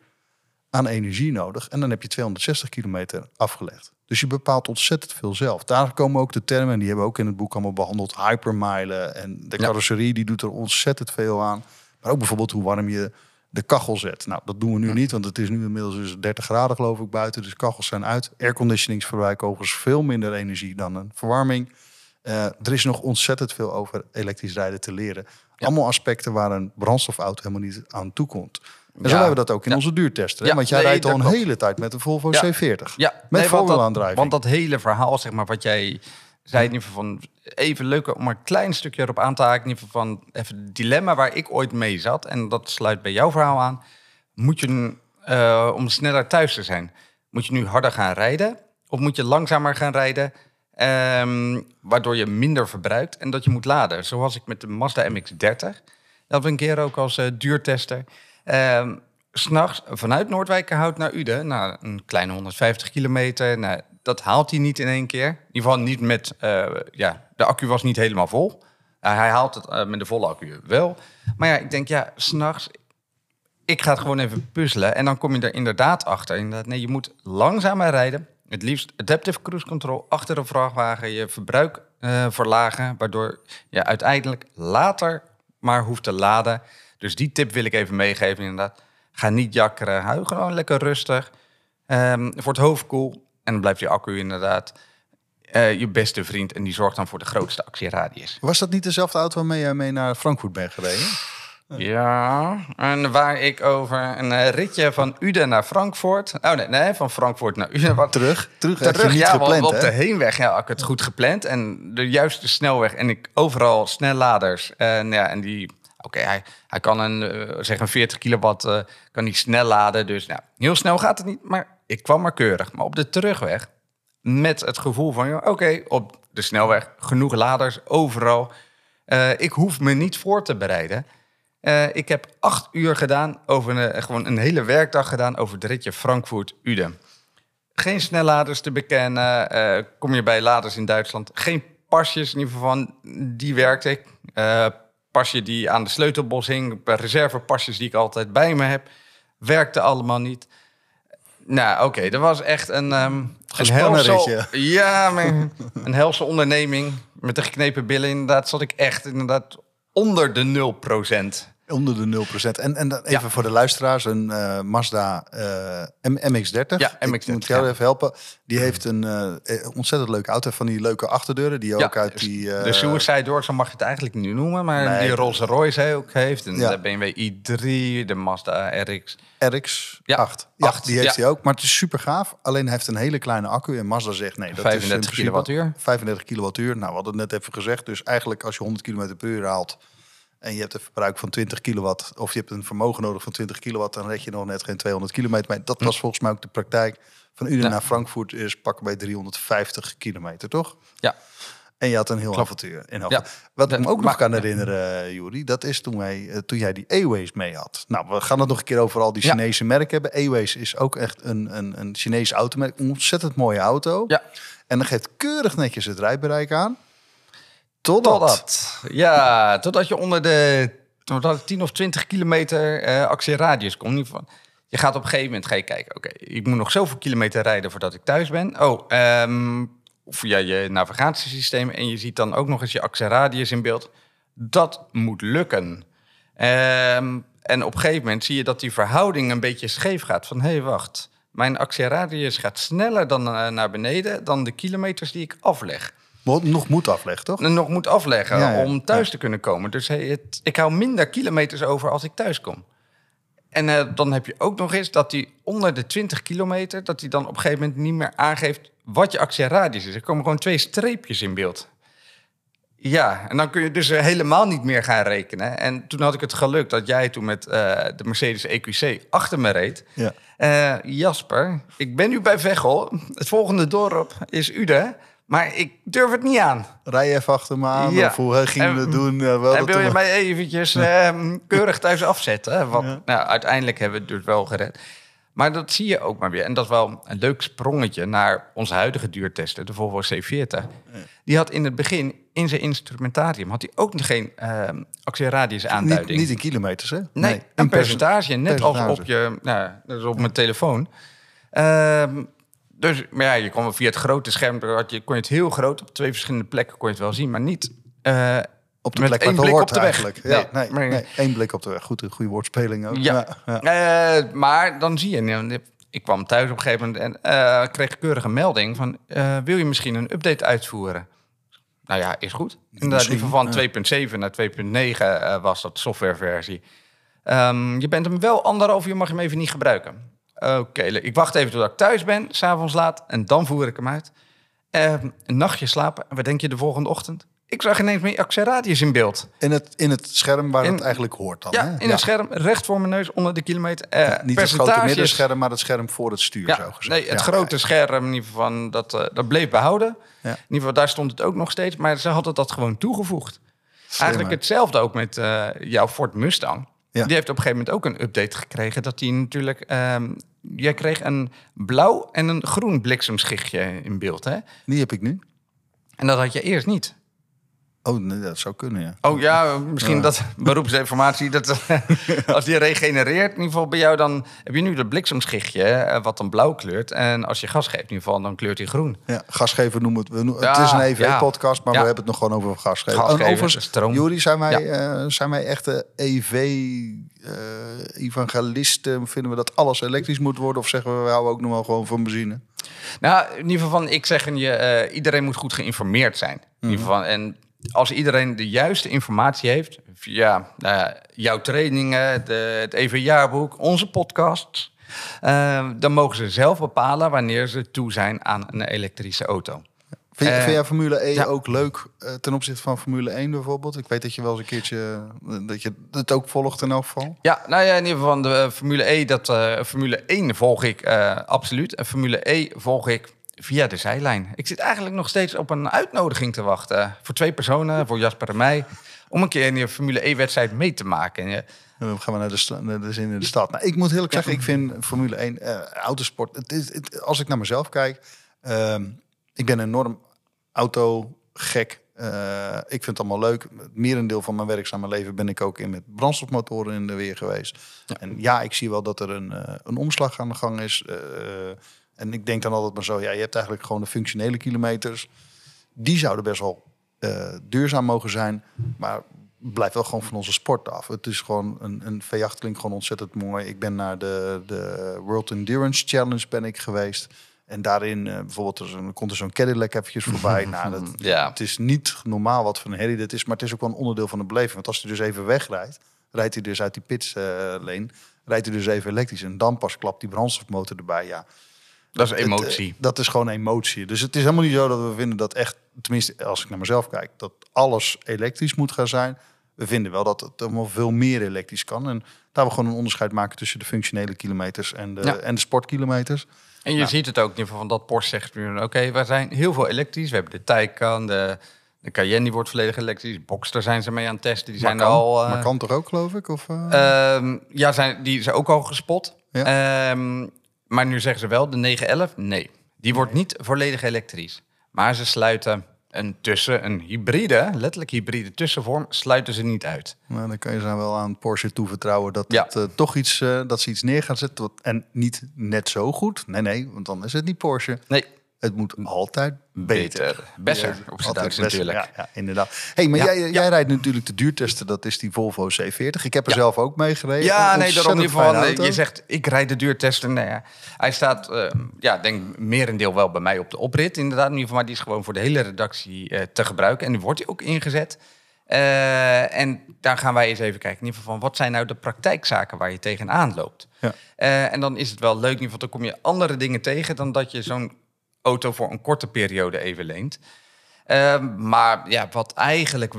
aan energie nodig. En dan heb je 260 kilometer afgelegd. Dus je bepaalt ontzettend veel zelf. Daar komen ook de termen, en die hebben we ook in het boek allemaal behandeld. Hypermilen en de carrosserie, die doet er ontzettend veel aan. Maar ook bijvoorbeeld hoe warm je de kachel zet. Nou, dat doen we nu niet, want het is nu inmiddels dus 30 graden geloof ik buiten. Dus kachels zijn uit. Airconditionings verbruiken overigens veel minder energie dan een verwarming. Uh, er is nog ontzettend veel over elektrisch rijden te leren. Ja. Allemaal aspecten waar een brandstofauto helemaal niet aan toekomt. En ja. zo hebben we dat ook in ja. onze duurtesten. Ja. Want jij nee, rijdt al een klopt. hele tijd met een Volvo C40. Ja, met nee, voorwielaandrijving. Want dat hele verhaal, zeg maar, wat jij zei in ieder geval van even leuk om een klein stukje erop aan te haken. In ieder geval van even het dilemma waar ik ooit mee zat. En dat sluit bij jouw verhaal aan. Moet je, uh, om sneller thuis te zijn, moet je nu harder gaan rijden? Of moet je langzamer gaan rijden? Um, waardoor je minder verbruikt en dat je moet laden. Zoals ik met de Mazda MX-30. Dat we een keer ook als uh, duurtester. Um, S'nachts vanuit Noordwijkerhout naar Uden, naar een kleine 150 kilometer. Nou, dat haalt hij niet in één keer. In ieder geval niet met, uh, ja, de accu was niet helemaal vol. Uh, hij haalt het uh, met de volle accu wel. Maar ja, ik denk, ja, s'nachts, ik ga het gewoon even puzzelen. En dan kom je er inderdaad achter. Inderdaad, nee, je moet langzamer rijden. Het liefst adaptive cruise control achter een vrachtwagen. Je verbruik verlagen, waardoor je uiteindelijk later maar hoeft te laden. Dus die tip wil ik even meegeven inderdaad. Ga niet jakkeren, hou gewoon lekker rustig. Um, voor het hoofd koel. En dan blijft je accu inderdaad uh, je beste vriend. En die zorgt dan voor de grootste actieradius. Was dat niet dezelfde auto waarmee jij mee naar Frankfurt bent gereden? Ja, en waar ik over een uh, ritje van Uden naar Frankfurt. Oh nee, nee van Frankfurt naar Uden. Wat, terug, terug, terug niet ja, gepland, op de heenweg ja, had ik het goed gepland. En de juiste snelweg. En ik overal snelladers. En, ja, en die Oké, okay, hij, hij kan een, uh, zeg een 40 kilowatt uh, kan hij snel laden. Dus nou, heel snel gaat het niet. Maar ik kwam maar keurig. Maar op de terugweg, met het gevoel van... oké, op de snelweg genoeg laders overal. Uh, ik hoef me niet voor te bereiden. ik heb acht uur gedaan, over een, gewoon een hele werkdag gedaan... over het ritje Frankfurt-Uden. Geen snelladers te bekennen. Eh, kom je bij laders in Duitsland. Geen pasjes, in ieder geval van, die werkte ik. Eh, pasje die aan de sleutelbos hing. Reservepasjes die ik altijd bij me heb. Werkte allemaal niet. Nou, oké, dat was echt een, um, een ja, maar een helse onderneming met de geknepen billen. Inderdaad, zat ik echt inderdaad onder de 0%. Onder de 0%. En, en dan even Ja. voor de luisteraars, een eh, Mazda eh, M- MX-30. Ja, Ik MX-30, moet jou ja. even helpen. Die heeft een eh, ontzettend leuke auto van die leuke achterdeuren. Die ook uit dus die... eh, de Suicide Door, zo mag je het eigenlijk niet noemen, maar Nee. die Rolls Royce ook heeft. En de BMW i3, de Mazda RX. RX Ja, 8. Ja, die heeft hij ook. Maar het is super gaaf. Alleen heeft een hele kleine accu. En Mazda zegt nee, dat is in 35 principe kilowattuur. 35 kilowattuur. Nou, we hadden het net even gezegd. Dus eigenlijk als je 100 km per uur haalt... en je hebt een verbruik van 20 kilowatt... of je hebt een vermogen nodig van 20 kilowatt... dan red je nog net geen 200 kilometer mee. Dat was volgens mij ook de praktijk. Van Uden Ja. naar Frankfurt is pakken bij 350 kilometer, toch? Ja, En je had een heel Klopt. avontuur. In Ja. Wat ik me ook Maar- nog kan herinneren, eh, Juri, dat is toen, wij, eh, toen jij die Airways mee had. Nou, we gaan het nog een keer over al die. Chinese merken hebben. Airways is ook echt een, een, een Chinese automerk. Een ontzettend mooie auto. ja. En dan geeft keurig netjes het rijbereik aan. Totdat. Ja, totdat je onder de totdat 10 of 20 kilometer eh actieradius komt. Je gaat op een gegeven moment ga je kijken, oké, ik moet nog zoveel kilometer rijden voordat ik thuis ben. Oh, ehm, via je navigatiesysteem en je ziet dan ook nog eens je actieradius in beeld. Dat moet lukken. Ehm, en op een gegeven moment zie je dat die verhouding een beetje scheef gaat. Van, hé, hey, wacht, mijn actieradius gaat sneller dan eh, naar beneden dan de kilometers die ik afleg Nog moet afleggen, toch? nog moet afleggen Ja, ja. om thuis Ja. te kunnen komen. Dus het, ik hou minder kilometers over als ik thuis kom. En eh, dan heb je ook nog eens dat die onder de 20 kilometer... dat hij dan op een gegeven moment niet meer aangeeft wat je actieradius is. Er komen gewoon twee streepjes in beeld. Ja, en dan kun je dus eh, helemaal niet meer gaan rekenen. En toen had ik het geluk dat jij toen met eh, de Mercedes EQC achter me reed. Ja. Jasper, ik ben nu bij Veghel. Het volgende dorp is Uden. Maar ik durf het niet aan. Rij even achter me aan. Ja. Of hoe eh, gingen we het doen? Ja, wel En wil je mij eventjes ehm, keurig thuis afzetten? Want Ja. nou, uiteindelijk hebben we het dus wel gered. Maar dat zie je ook maar weer. En dat is wel een leuk sprongetje naar onze huidige duurtesten, de Volvo C40. Die had in het begin, in zijn instrumentarium, had hij ook nog geen ehm actieradius niet, aanduiding. niet in kilometers, hè? Nee, een percent- percentage, net als percentage. op je, nou, dat is op mijn telefoon. Ehm, dus, maar ja, je kon via het grote scherm, had je, kon je het heel groot op twee verschillende plekken kon je het wel zien, maar niet eh, Op de met plek waar één het blik hoort op de weg. eigenlijk. Ja, nee, maar- nee, één blik op de weg. Goed, een goede woordspeling ook. Ja, ja. Eh, maar dan zie je, ik kwam thuis op een gegeven moment en eh, kreeg ik keurig een melding van, wil je misschien een update uitvoeren? Nou ja, is goed. Inderdaad, in ieder geval van 2.7 naar 2.9 eh, was dat softwareversie. Ehm, je bent hem wel anderhalf uur, mag je hem even niet gebruiken. Oké, ik wacht even totdat ik thuis ben, s'avonds laat, en dan voer ik hem uit. Ehm, een nachtje slapen, en wat denk je de volgende ochtend? Ik zag ineens mijn actieradius in beeld. In, het, in het scherm waar In- het eigenlijk hoort dan. Ja, hè? in een scherm, recht voor mijn neus, onder de kilometer. Eh, Niet het grote middenscherm, maar het scherm voor het stuur, zo gezegd. nee, het grote scherm in ieder geval, van, dat, eh, dat bleef behouden. Ja. In ieder geval, daar stond het ook nog steeds. Maar ze hadden dat gewoon toegevoegd. Eigenlijk hetzelfde ook met eh, jouw Ford Mustang. Die heeft op een gegeven moment ook een update gekregen. Dat die natuurlijk... jij kreeg een blauw en een groen bliksemschichtje in beeld, hè? Die heb ik nu. En dat had je eerst niet. Oh, nee, dat zou kunnen, ja. Oh ja, misschien dat beroepsinformatie, dat, als die regenereert, in ieder geval bij jou, dan heb je nu dat bliksemschichtje, eh, wat dan blauw kleurt. En als je gas geeft, in ieder geval, dan kleurt hij groen. ja gasgever noemen het. we noemen- Ja, het is een EV-podcast, maar ja. we hebben het nog gewoon over gasgever. Gasgever, En overigens, stroom. Juri, zijn wij, eh, zijn wij echte EV-evangelisten? Vinden we dat alles elektrisch moet worden? Of zeggen we, we houden ook nog wel gewoon van benzine? Nou, in ieder geval, van, ik zeg je, eh, iedereen moet goed geïnformeerd zijn. In ieder geval, en als iedereen de juiste informatie heeft, via nou ja, jouw trainingen, de, het EV-jaarboek, onze podcasts, eh, dan mogen ze zelf bepalen wanneer ze toe zijn aan een elektrische auto. Vind, je- Eh, vind jij Formule E ja. ook leuk eh, ten opzichte van Formule 1 bijvoorbeeld? Ik weet dat je wel eens een keertje dat je het ook volgt in elk geval. Ja, nou ja, in ieder geval de eh, Formule E, dat Formule 1 volg ik absoluut. En Formule E volg ik via de zijlijn. Ik zit eigenlijk nog steeds op een uitnodiging te wachten voor twee personen, voor Jasper en mij, om een keer in een Formule E-wedstrijd mee te maken. En, dan gaan we naar de, naar de zin in de stad. Nou, ik moet heel eerlijk zeggen, ik vind Formule 1 eh, autosport. Het is, het, als ik naar mezelf kijk, ehm, ik ben enorm autogek. Eh, ik vind het allemaal leuk. Het merendeel van mijn werkzame leven ben ik ook in met brandstofmotoren in de weer geweest. En ja, ik zie wel dat er een, eh, een omslag aan de gang is. En ik denk dan altijd maar zo, ja, je hebt eigenlijk gewoon de functionele kilometers. Die zouden best wel eh, duurzaam mogen zijn, maar blijft wel gewoon van onze sport af. Het is gewoon een, een V8 klinkt gewoon ontzettend mooi. Ik ben naar de, de World Endurance Challenge ben ik geweest. En daarin eh, bijvoorbeeld er een- komt er zo'n Cadillac eventjes voorbij. nou, dat, Ja. Het is niet normaal wat voor een herrie dit is, maar het is ook wel een onderdeel van de beleving. Want als hij dus even wegrijdt, rijdt hij dus uit die pitslane, rijdt hij dus even elektrisch. En dan pas klapt die brandstofmotor erbij. Ja, Dat is het, eh, emotie. dat is gewoon emotie. Dus het is helemaal niet zo dat we vinden dat echt, tenminste als ik naar mezelf kijk, dat alles elektrisch moet gaan zijn. We vinden wel dat het allemaal veel meer elektrisch kan. En daar we gewoon een onderscheid maken tussen de functionele kilometers en de, Ja. en de sportkilometers. En je Nou. ziet het ook in ieder geval van dat Porsche zegt nu, oké, we zijn heel veel elektrisch. We hebben de Taycan, de, de Cayenne die wordt volledig elektrisch. Boxster zijn ze mee aan het testen. Die zijn al... eh, maar kan toch ook, geloof ik? Of, eh? Ehm, ja, zijn, die is ook al gespot. Ehm, maar nu zeggen ze wel, de 911, nee. Die wordt niet volledig elektrisch. Maar ze sluiten een tussen, een hybride, letterlijk hybride tussenvorm, sluiten ze niet uit. Nou, dan kan je ze wel aan Porsche toevertrouwen dat Ja. het eh, toch iets, eh, dat ze iets neer gaan zetten. wat- En niet net zo goed. Nee, nee, want dan is het niet Porsche. Nee, Het moet altijd beter. beter. Besser, Ja, op zijn Duits natuurlijk. Ja, ja, inderdaad. hey, maar Ja, jij, ja. jij rijdt natuurlijk de duurtesten. Dat is die Volvo C40. Ik heb er zelf ook mee gereden. Ja, nee, daarom ieder geval. Je zegt, ik rijd de duurtester. Nee, ja. Hij staat, eh, ja, denk merendeel wel bij mij op de oprit. Inderdaad, in ieder geval, maar die is gewoon voor de hele redactie eh, te gebruiken. En nu wordt hij ook ingezet. Eh, en daar gaan wij eens even kijken. In ieder geval van, wat zijn nou de praktijkzaken waar je tegenaan loopt? Ja. Eh, en dan is het wel leuk, in ieder geval, dan kom je andere dingen tegen... dan dat je zo'n auto voor een korte periode even leent. Eh, maar ja, wat eigenlijk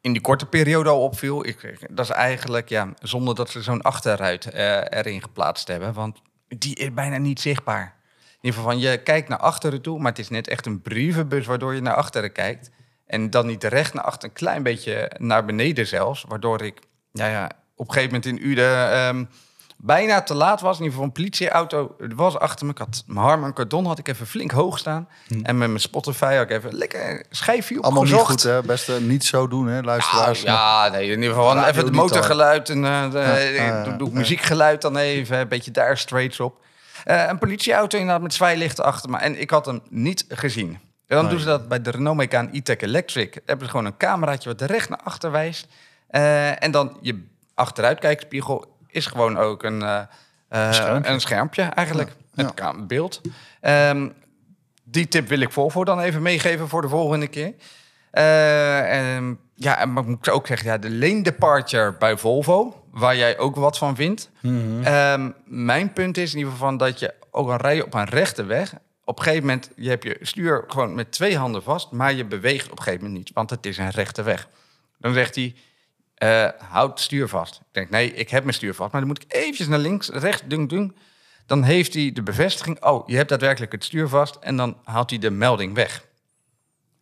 in die korte periode al opviel, ik, dat is eigenlijk ja, zonder dat ze zo'n achterruit eh, erin geplaatst hebben, want die is bijna niet zichtbaar. In ieder geval van je kijkt naar achteren toe, maar het is net echt een brievenbus waardoor je naar achteren kijkt en dan niet recht naar achter, een klein beetje naar beneden zelfs, waardoor ik ja, ja, op een gegeven moment in Uden ehm, bijna te laat was. In ieder geval een politieauto was achter me. Ik had mijn Harman Kardon had ik even flink hoog staan en met mijn Spotify had ik even lekker schijfje Hm. Allemaal niet opgezocht. goed, hè? Best eh, niet zo doen, hè, Nou, luisteraars. ja, nee, in ieder geval even het motorgeluid en eh, de- Ja, ja, doe, ik muziekgeluid dan even, een beetje daar straights op. Eh, een politieauto inderdaad met zwaailichten achter me en ik had hem niet gezien. En dan Nee. doen ze dat bij de Renault Megane E-Tech Electric. Dan hebben ze gewoon een cameraatje wat recht naar achter wijst. Eh, en dan je achteruitkijkspiegel is gewoon ook een, eh, eh, Schermpje. een schermpje eigenlijk. Ja. Ka- beeld. Ehm, die tip wil ik Volvo dan even meegeven voor de volgende keer. Eh, en, ja, en maar moet ik ook zeggen, ja, de lane departure bij Volvo, waar jij ook wat van vindt. Mhm. Ehm, mijn punt is in ieder geval van dat je ook al rij je op een rechte weg. Op een gegeven moment, je hebt je stuur gewoon met twee handen vast, maar je beweegt op een gegeven moment niet, want het is een rechte weg. Dan zegt hij, eh, houd stuur vast. Ik denk, nee, ik heb mijn stuur vast, maar dan moet ik eventjes naar links, rechts, dung, dung. Dan heeft hij de bevestiging, oh, je hebt daadwerkelijk het stuur vast. En dan haalt hij de melding weg.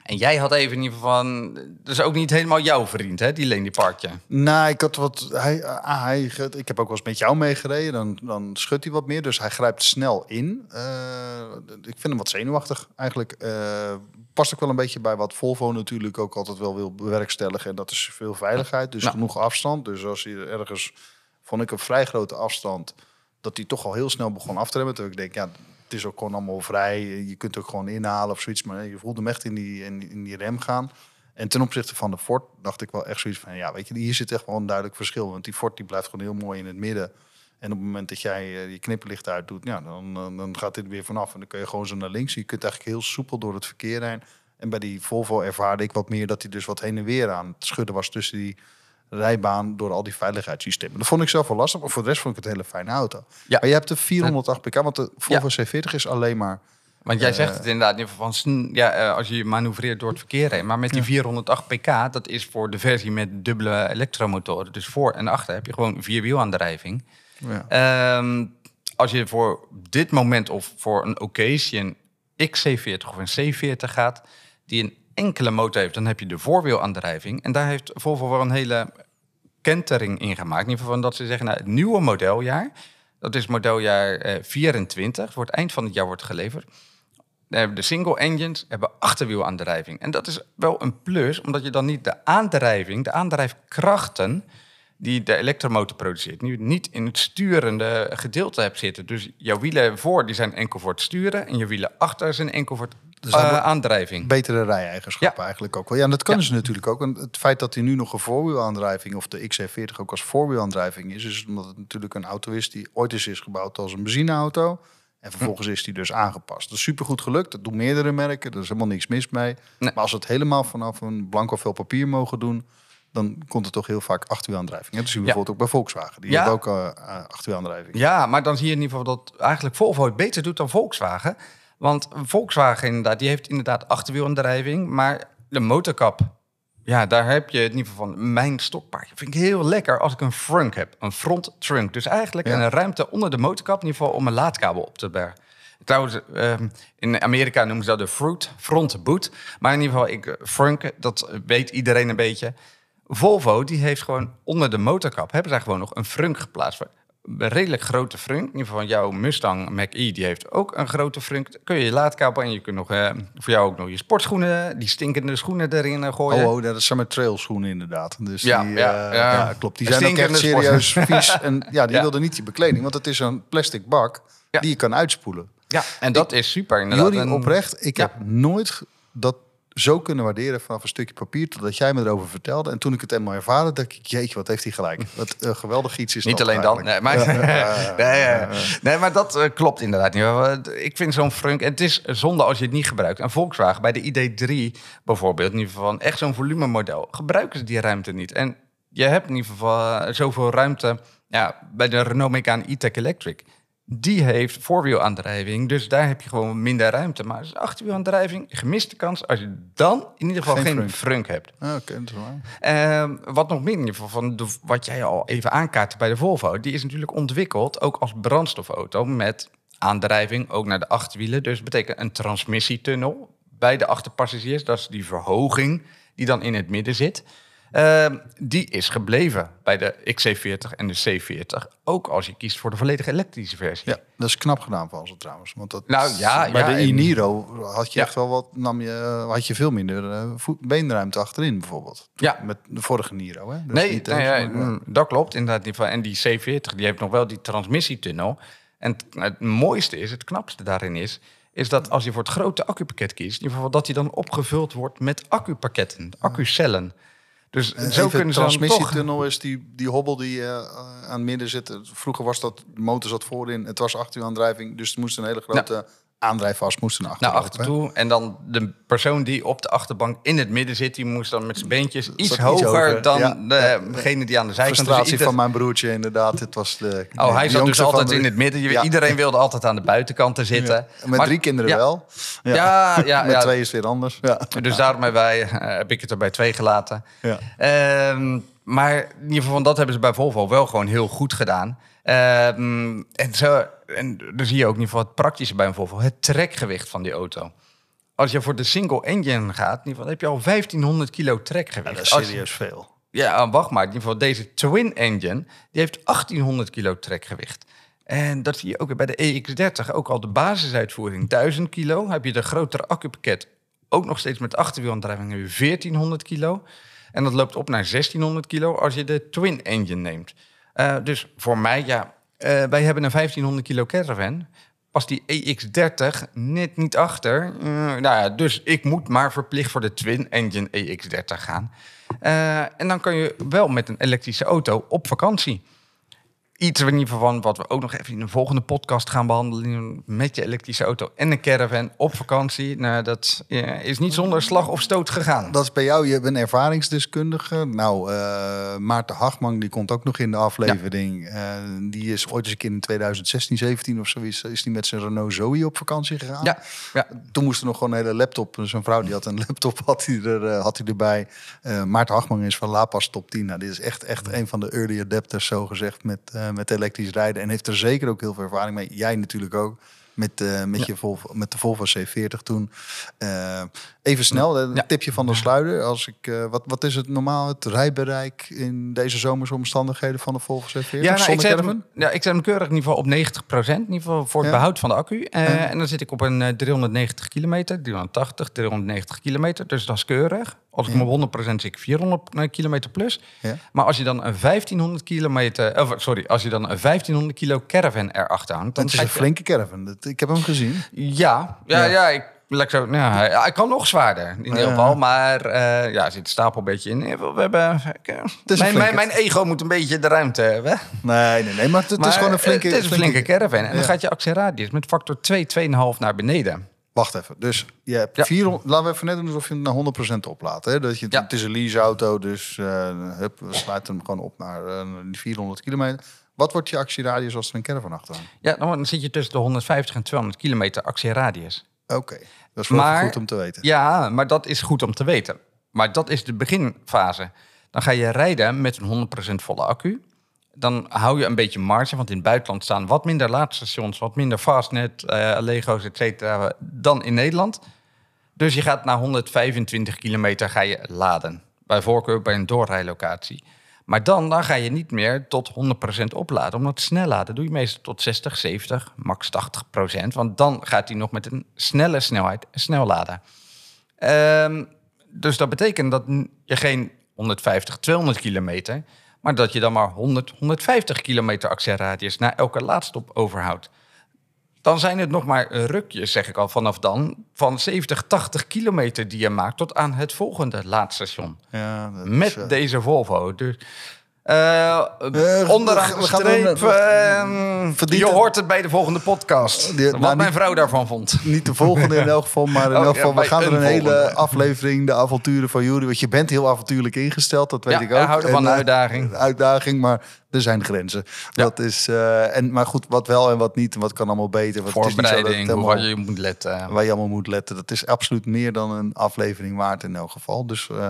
En jij had even in ieder geval van, dat is ook niet helemaal jouw vriend, hè, die Lane Departje. Nou, ik had wat. Hij, ah, hij, ik heb ook wel eens met jou meegereden. Dan, dan schudt hij wat meer. Dus hij grijpt snel in. Eh, ik vind hem wat zenuwachtig eigenlijk. Eh, past ook wel een beetje bij wat Volvo natuurlijk ook altijd wel wil bewerkstelligen. En dat is veel veiligheid. Dus Nou. genoeg afstand. Dus als je ergens. Vond ik een vrij grote afstand. Dat hij toch al heel snel begon af te remmen. Terwijl ik denk, ja, is ook gewoon allemaal vrij. Je kunt ook gewoon inhalen of zoiets. Maar je voelde hem echt in die, in, die- rem gaan. En ten opzichte van de Ford dacht ik wel echt zoiets van... ja, weet je, hier zit echt wel een duidelijk verschil. Want die Ford die blijft gewoon heel mooi in het midden. En op het moment dat jij eh, je knipperlicht uitdoet... Ja, dan, dan gaat dit weer vanaf. En dan kun je gewoon zo naar links. Je kunt eigenlijk heel soepel door het verkeer heen. En bij die Volvo ervaarde ik wat meer... dat hij dus wat heen en weer aan het schudden was... tussen die rijbaan door al die veiligheidssystemen. Dat vond ik zelf wel lastig. Maar voor de rest vond ik het een hele fijne auto. Ja. Maar je hebt de 408 pk. Want de Volvo C40 is alleen maar... Want jij Eh. zegt het inderdaad in van, ja, eh, als je je manoeuvreert door het verkeer heen. Maar met die 408 pk, dat is voor de versie met dubbele elektromotoren. Dus voor en achter heb je gewoon vierwielaandrijving. Ja. Ehm, als je voor dit moment of voor een occasion XC40 of een C40 gaat, die een enkele motor heeft, dan heb je de voorwielaandrijving. En daar heeft Volvo wel een hele kentering ingemaakt. In ieder geval dat ze zeggen, nou, het nieuwe modeljaar, dat is modeljaar eh, 24, het wordt eind van het jaar wordt geleverd. De single engines hebben achterwielaandrijving. En dat is wel een plus, omdat je dan niet de aandrijving, de aandrijfkrachten die de elektromotor produceert, nu niet in het sturende gedeelte hebt zitten. Dus jouw wielen voor die zijn enkel voor het sturen en je wielen achter zijn enkel voor het Dus uh, wordt aandrijving. Betere rij-eigenschappen eigenlijk ook wel. Ja, en dat kunnen ze natuurlijk ook. En het feit dat hij nu nog een voorwielaandrijving... of de XC40 ook als voorwielaandrijving is... is omdat het natuurlijk een auto is die ooit eens is gebouwd als een benzineauto... En vervolgens is die dus aangepast. Dat is supergoed gelukt. Dat doen meerdere merken. Er is helemaal niks mis mee. Nee. Maar als we het helemaal vanaf een blanco vel papier mogen doen... dan komt het toch heel vaak achterwielaandrijving. Dat zien we Ja. bijvoorbeeld ook bij Volkswagen. Die Ja. hebben ook uh, achterwielaandrijving. Ja, maar dan zie je in ieder geval dat eigenlijk Volvo het beter doet dan Volkswagen. Want Volkswagen inderdaad, die heeft inderdaad achterwielaandrijving, maar de motorkap, ja, daar heb je in ieder geval van mijn stokpaardje. Vind ik heel lekker als ik een frunk heb, een front trunk. Dus eigenlijk Ja. een ruimte onder de motorkap, in ieder geval om een laadkabel op te bergen. Trouwens, ehm, in Amerika noemen ze dat de fruit, front boot. Maar in ieder geval, ik, eh, frunk, dat weet iedereen een beetje. Volvo, die heeft gewoon onder de motorkap, hebben zij gewoon nog een frunk geplaatst. Redelijk grote frunk. In ieder geval jouw Mustang Mach-E, die heeft ook een grote frunk. Kun je je laadkabel en je kunt nog, eh, voor jou ook nog je sportschoenen, die stinkende schoenen erin eh, gooien. Oh, oh, dat zijn met trailschoenen inderdaad. Dus Ja, die, ja, eh, ja. ja, klopt. Die zijn ook echt serieus vies. En ja, die wilden niet die bekleding, want het is een plastic bak die je kan uitspoelen. Ja, en dat is super inderdaad. Jullie oprecht, ik heb nooit dat zo kunnen waarderen vanaf een stukje papier totdat jij me erover vertelde. En toen ik het eenmaal ervaren, dacht ik, jeetje, wat heeft hij gelijk. Wat een geweldig iets is Niet alleen dan. Nee, maar, Ja, nee, ja, maar dat eh, klopt inderdaad niet. Ik vind zo'n frunk... Het is zonde als je het niet gebruikt. En Volkswagen bij de ID3 bijvoorbeeld... in ieder geval echt zo'n volumemodel... gebruiken ze die ruimte niet. En je hebt in ieder geval eh, zoveel ruimte... Ja, bij de Renault Megane E-Tech Electric... Die heeft voorwielaandrijving, dus daar heb je gewoon minder ruimte. Maar als achterwielaandrijving, gemiste kans als je dan in ieder geval Geen geen, frunk. hebt. Ah, Oké, dat is waar. Ehm, wat nog meer in ieder geval van de, wat jij al even aankaartte bij de Volvo, die is natuurlijk ontwikkeld ook als brandstofauto met aandrijving ook naar de achterwielen. Dus betekent een transmissietunnel bij de achterpassagiers. Dat is die verhoging die dan in het midden zit. Ehm, die is gebleven bij de XC40 en de C40. Ook als je kiest voor de volledig elektrische versie. Ja, dat is knap gedaan van ze trouwens. Want dat, Nou, ja, bij ja, de en- e-Niro had je Ja. echt wel wat, nam je, had je veel minder eh, beenruimte achterin bijvoorbeeld. Ja. Met de vorige Niro. Hè? Dus nee, ja, maar, mm, dat klopt inderdaad. En die C40 die heeft nog wel die transmissietunnel. En het, het mooiste is, het knapste daarin is, is dat als je voor het grote accupakket kiest, in ieder geval dat die dan opgevuld wordt met accupakketten, accucellen. Dus En zo even, kunnen ze dan toch... transmissietunnel is die, die hobbel die eh, aan het midden zit. Vroeger was dat, de motor zat voorin, het was achterwielaandrijving. Dus er moest een hele grote aandrijfas moest naar achter. Naar achter toe. En dan de persoon die op de achterbank in het midden zit, die moest dan met zijn beentjes iets iets hoger, dan ja. degene die aan de zijkant Frustratie ieder- van mijn broertje inderdaad. Het was de, Oh, hij de zat dus altijd de- in het midden. Ja. Iedereen wilde altijd aan de buitenkant zitten. Ja. Met Maar- drie kinderen wel. Ja, ja, Met ja. twee is weer anders. Ja. Dus daarom hebben wij, eh, heb ik het er bij twee gelaten. Ja. Ehm, maar in ieder geval, dat hebben ze bij Volvo wel gewoon heel goed gedaan. Ehm, en, zo, en dan zie je ook in ieder geval het praktische bij een Volvo. Het trekgewicht van die auto. Als je voor de single engine gaat, in ieder geval, heb je al 1500 kilo trekgewicht. dat is serieus veel. ja, wacht maar. In ieder geval, deze twin engine, die heeft 1800 kilo trekgewicht. En dat zie je ook bij de EX30, ook al de basisuitvoering 1000 kilo. Heb je de grotere accupakket, ook nog steeds met achterwielaandrijving, heb je 1400 kilo. En dat loopt op naar 1600 kilo als je de twin engine neemt. Eh, dus voor mij, ja, eh, wij hebben een 1500 kilo caravan. Pas die EX30 net niet achter. Eh, nou ja, dus ik moet maar verplicht voor de twin engine EX30 gaan. Eh, en dan kan je wel met een elektrische auto op vakantie. Iets in ieder geval van wat we ook nog even in een volgende podcast gaan behandelen. Met je elektrische auto en een caravan op vakantie. Nou, dat is niet zonder slag of stoot gegaan. Dat is bij jou, je bent ervaringsdeskundige. Nou, eh, Maarten Hagman, die komt ook nog in de aflevering. Eh, die is ooit eens een keer in 2016, 17 of zoiets... is die met zijn Renault Zoe op vakantie gegaan. Ja, ja. Toen moest er nog gewoon een hele laptop. Zijn vrouw die had een laptop had hij er, eh, had hij erbij. Maarten Hagman is van Lapas Top 10. Nou, dit is echt, echt een van de early adapters, zo gezegd, met, met elektrisch rijden. En heeft er zeker ook heel veel ervaring mee. Jij natuurlijk ook. met, eh, met, je Volvo, met de Volvo C40 toen. Eh, even snel, een Ja. tipje van de sluier. Als ik, eh, wat, wat is het normaal, het rijbereik in deze zomerse omstandigheden van de Volvo C40? Ja, nou, ik, zet hem, ja, ik zet hem keurig in ieder geval op 90%, in ieder geval voor het Ja. behoud van de accu. Eh, Ja. En dan zit ik op een eh, 390 kilometer, 380, 390 kilometer. Dus dat is keurig. Als ik hem op 100% zit ik 400 kilometer plus. Ja. Maar als je dan een 1500 kilometer, of, sorry, als je dan een 1500 kilo caravan erachter hangt, dan Het is een flinke caravan. Dat- Ik heb hem gezien. Ja, ja, Ja. ik, ik zo, nou, hij, hij kan nog zwaarder in ieder Ja. geval. Maar eh, ja, er zit een stapel een beetje in. We hebben, ik, eh, mijn, flinke- mijn, mijn ego moet een beetje de ruimte hebben. Nee, nee, nee. Maar het, is gewoon een eh, flinke... Het is een flinke caravan. En Ja. dan gaat je actieradius met factor 2, 2,5 naar beneden. Wacht even. Dus je hebt Ja. 400, laten we even net doen alsof je het naar 100% oplaat. Hè? Dat je, Ja. Het is een leaseauto, dus eh, hup, we sluiten hem gewoon op naar eh, die 400 kilometer. Wat wordt je actieradius als er een caravan achter hangt? Ja, dan zit je tussen de 150 en 200 kilometer actieradius. Oké, dat is wel Maar- goed om te weten. Ja, maar dat is goed om te weten. Maar dat is de beginfase. Dan ga je rijden met een 100% volle accu. Dan hou je een beetje marge, want in het buitenland staan wat minder laadstations, wat minder fastnet, eh Lego's, et cetera, dan in Nederland. Dus je gaat naar 125 kilometer ga je laden. Bij voorkeur bij een doorrijlocatie. Maar dan, dan ga je niet meer tot 100% opladen. Omdat snel laden doe je meestal tot 60, 70, max 80%. Want dan gaat hij nog met een snelle snelheid snel laden. Ehm, dus dat betekent dat je geen 150, 200 kilometer... maar dat je dan maar 100, 150 kilometer actieradius... naar elke laadstop overhoudt. Dan zijn het nog maar rukjes, zeg ik al vanaf dan... van 70, 80 kilometer die je maakt... tot aan het volgende laadstation. Ja, Met is, eh, deze Volvo. Dus, onderaan de streep. ehm, verdient je hoort het bij de volgende podcast. Die- wat nou, mijn vrouw daarvan vond. Niet de volgende in elk geval, maar in Oh, elk ja, geval, we gaan er een een hele aflevering, de avonturen van Jury. Want je bent heel avontuurlijk ingesteld, dat weet Ja, ik ook. houden van En, de uitdaging. uitdaging, maar er zijn grenzen. Dat is, eh, en, maar goed, wat wel en wat niet, en wat kan allemaal beter. Het Voorbereiding, hoe je moet letten. waar je allemaal moet letten. Dat is absoluut meer dan een aflevering waard in elk geval. Dus eh,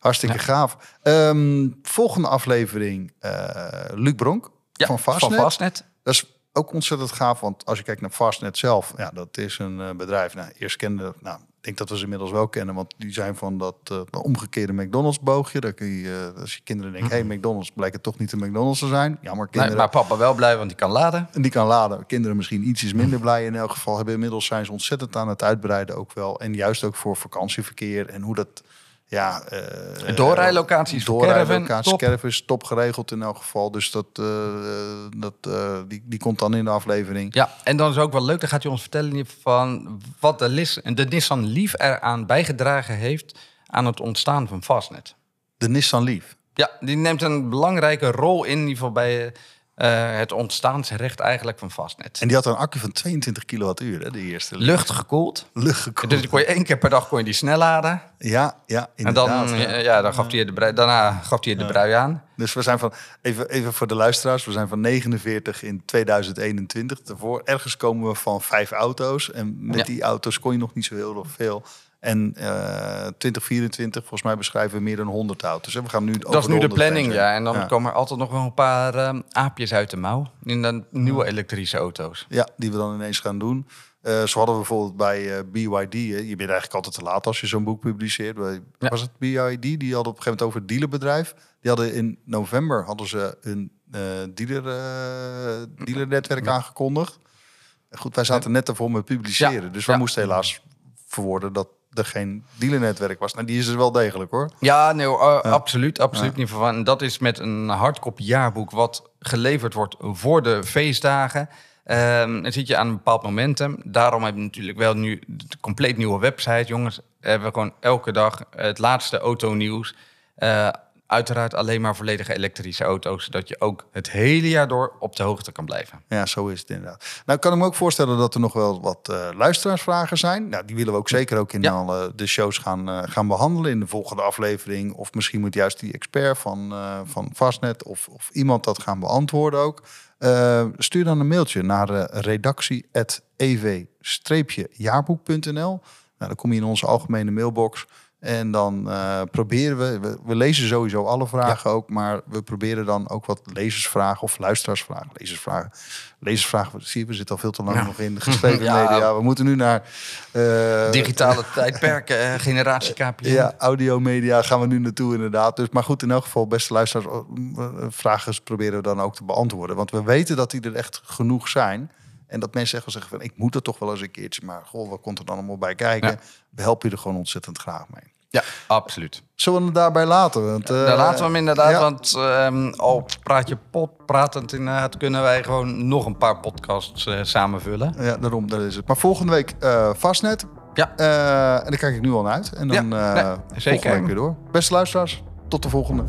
hartstikke gaaf. Ehm, volgende aflevering, eh, Luc Bronk Ja, van Fastnet. Van Fastnet. Dat is ook ontzettend gaaf, want als je kijkt naar Fastnet zelf, ja, dat is een bedrijf. Nou, eerst kende, nou, denk dat we ze inmiddels wel kennen, want die zijn van dat eh, omgekeerde McDonald's boogje. Daar kun je, eh, als je kinderen denken, hey, McDonald's, blijkt het toch niet de McDonald's te zijn. Jammer, Nee, kinderen. maar papa wel blij, want die kan laden. En die kan laden. Kinderen misschien ietsjes minder blij in elk geval. Hebben inmiddels zijn ze ontzettend aan het uitbreiden ook wel. En juist ook voor vakantieverkeer en hoe dat... Ja, eh, Doorrijlocaties Doorrijlocaties, top. caravan is top geregeld in elk geval. Dus dat, eh, dat, eh, die, die komt dan in de aflevering. Ja, en dan is ook wel leuk, dan gaat hij ons vertellen van wat de, Lis, de Nissan Leaf eraan bijgedragen heeft aan het ontstaan van Fastnet. De Nissan Leaf. Ja, die neemt een belangrijke rol in, in ieder geval bij eh, het ontstaansrecht eigenlijk van Fastnet. En die had een accu van 22 kilowattuur, hè, de eerste. Lucht gekoeld. Luchtgekoeld. Dus kon je één keer per dag kon je die snel laden. Ja, ja, En dan, inderdaad. ja. dan gaf hij de brui, daarna gaf hij de brui aan. Dus we zijn van, even, even voor de luisteraars, we zijn van 49 in 2021. Daarvoor ergens komen we van vijf auto's. En met Ja. die auto's kon je nog niet zo heel veel. En eh 2024, volgens mij beschrijven we meer dan 100 auto's. En we gaan nu over Dat is nu de 100 planning, ja. En dan komen er altijd nog wel een paar eh, aapjes uit de mouw. In de nieuwe elektrische auto's. Ja, die we dan ineens gaan doen. Eh, zo hadden we bijvoorbeeld bij BYD. hè. Je bent eigenlijk altijd te laat als je zo'n boek publiceert. Ja. Was het BYD? Die hadden op een gegeven moment over het dealerbedrijf. Die hadden in november hadden ze een dealer, dealernetwerk aangekondigd. Goed, wij zaten net ervoor met publiceren. Dus wij Ja. moesten helaas verwoorden dat er geen dealernetwerk was. Nou, die is er wel degelijk hoor. Ja, nee, eh, absoluut. absoluut ieder geval. En dat is met een hardcopy jaarboek wat geleverd wordt voor de feestdagen. Ehm, dan zit je aan een bepaald momentum. Daarom hebben we natuurlijk wel nu de compleet nieuwe website. Jongens, hebben we gewoon elke dag het laatste autonieuws. Eh uiteraard alleen maar volledige elektrische auto's. Zodat je ook het hele jaar door op de hoogte kan blijven. Ja, zo is het inderdaad. Nou, kan ik me ook voorstellen dat er nog wel wat eh, luisteraarsvragen zijn. Nou, die willen we ook zeker ook in Ja. alle de shows gaan, eh, gaan behandelen in de volgende aflevering. Of misschien moet juist die expert van, eh van Fastnet of, of iemand dat gaan beantwoorden ook. Stuur dan een mailtje naar uh, redactie.ev-jaarboek.nl. Nou, dan kom je in onze algemene mailbox. En dan eh, proberen we, we, we lezen sowieso alle vragen ook, maar we proberen dan ook wat lezersvragen of luisteraarsvragen. Lezersvragen. Lezersvragen, zie je, we zitten al veel te lang Ja. nog in de geschreven Ja. media. We moeten nu naar eh, Digitale tijdperken, eh, generatie KPN. ja, audiomedia gaan we nu naartoe inderdaad. Dus, maar goed, in elk geval, beste luisteraars, eh, eh, vragen proberen we dan ook te beantwoorden. Want we weten dat die er echt genoeg zijn. En dat mensen echt wel zeggen van, ik moet er toch wel eens een keertje. Maar goh, wat komt er dan allemaal bij kijken? We helpen je er gewoon ontzettend graag mee. Ja, absoluut. Zullen we het daarbij laten? Want, eh, Daar laten we hem inderdaad, ja. want ehm al praat je pot, pratend inderdaad, kunnen wij gewoon nog een paar podcasts eh, samenvullen. Ja, daarom, dat is het. Maar volgende week eh vastnet. Ja. Eh, en daar kijk ik nu al naar uit. En dan Ja, eh nee, volgende week weer door. Beste luisteraars, tot de volgende.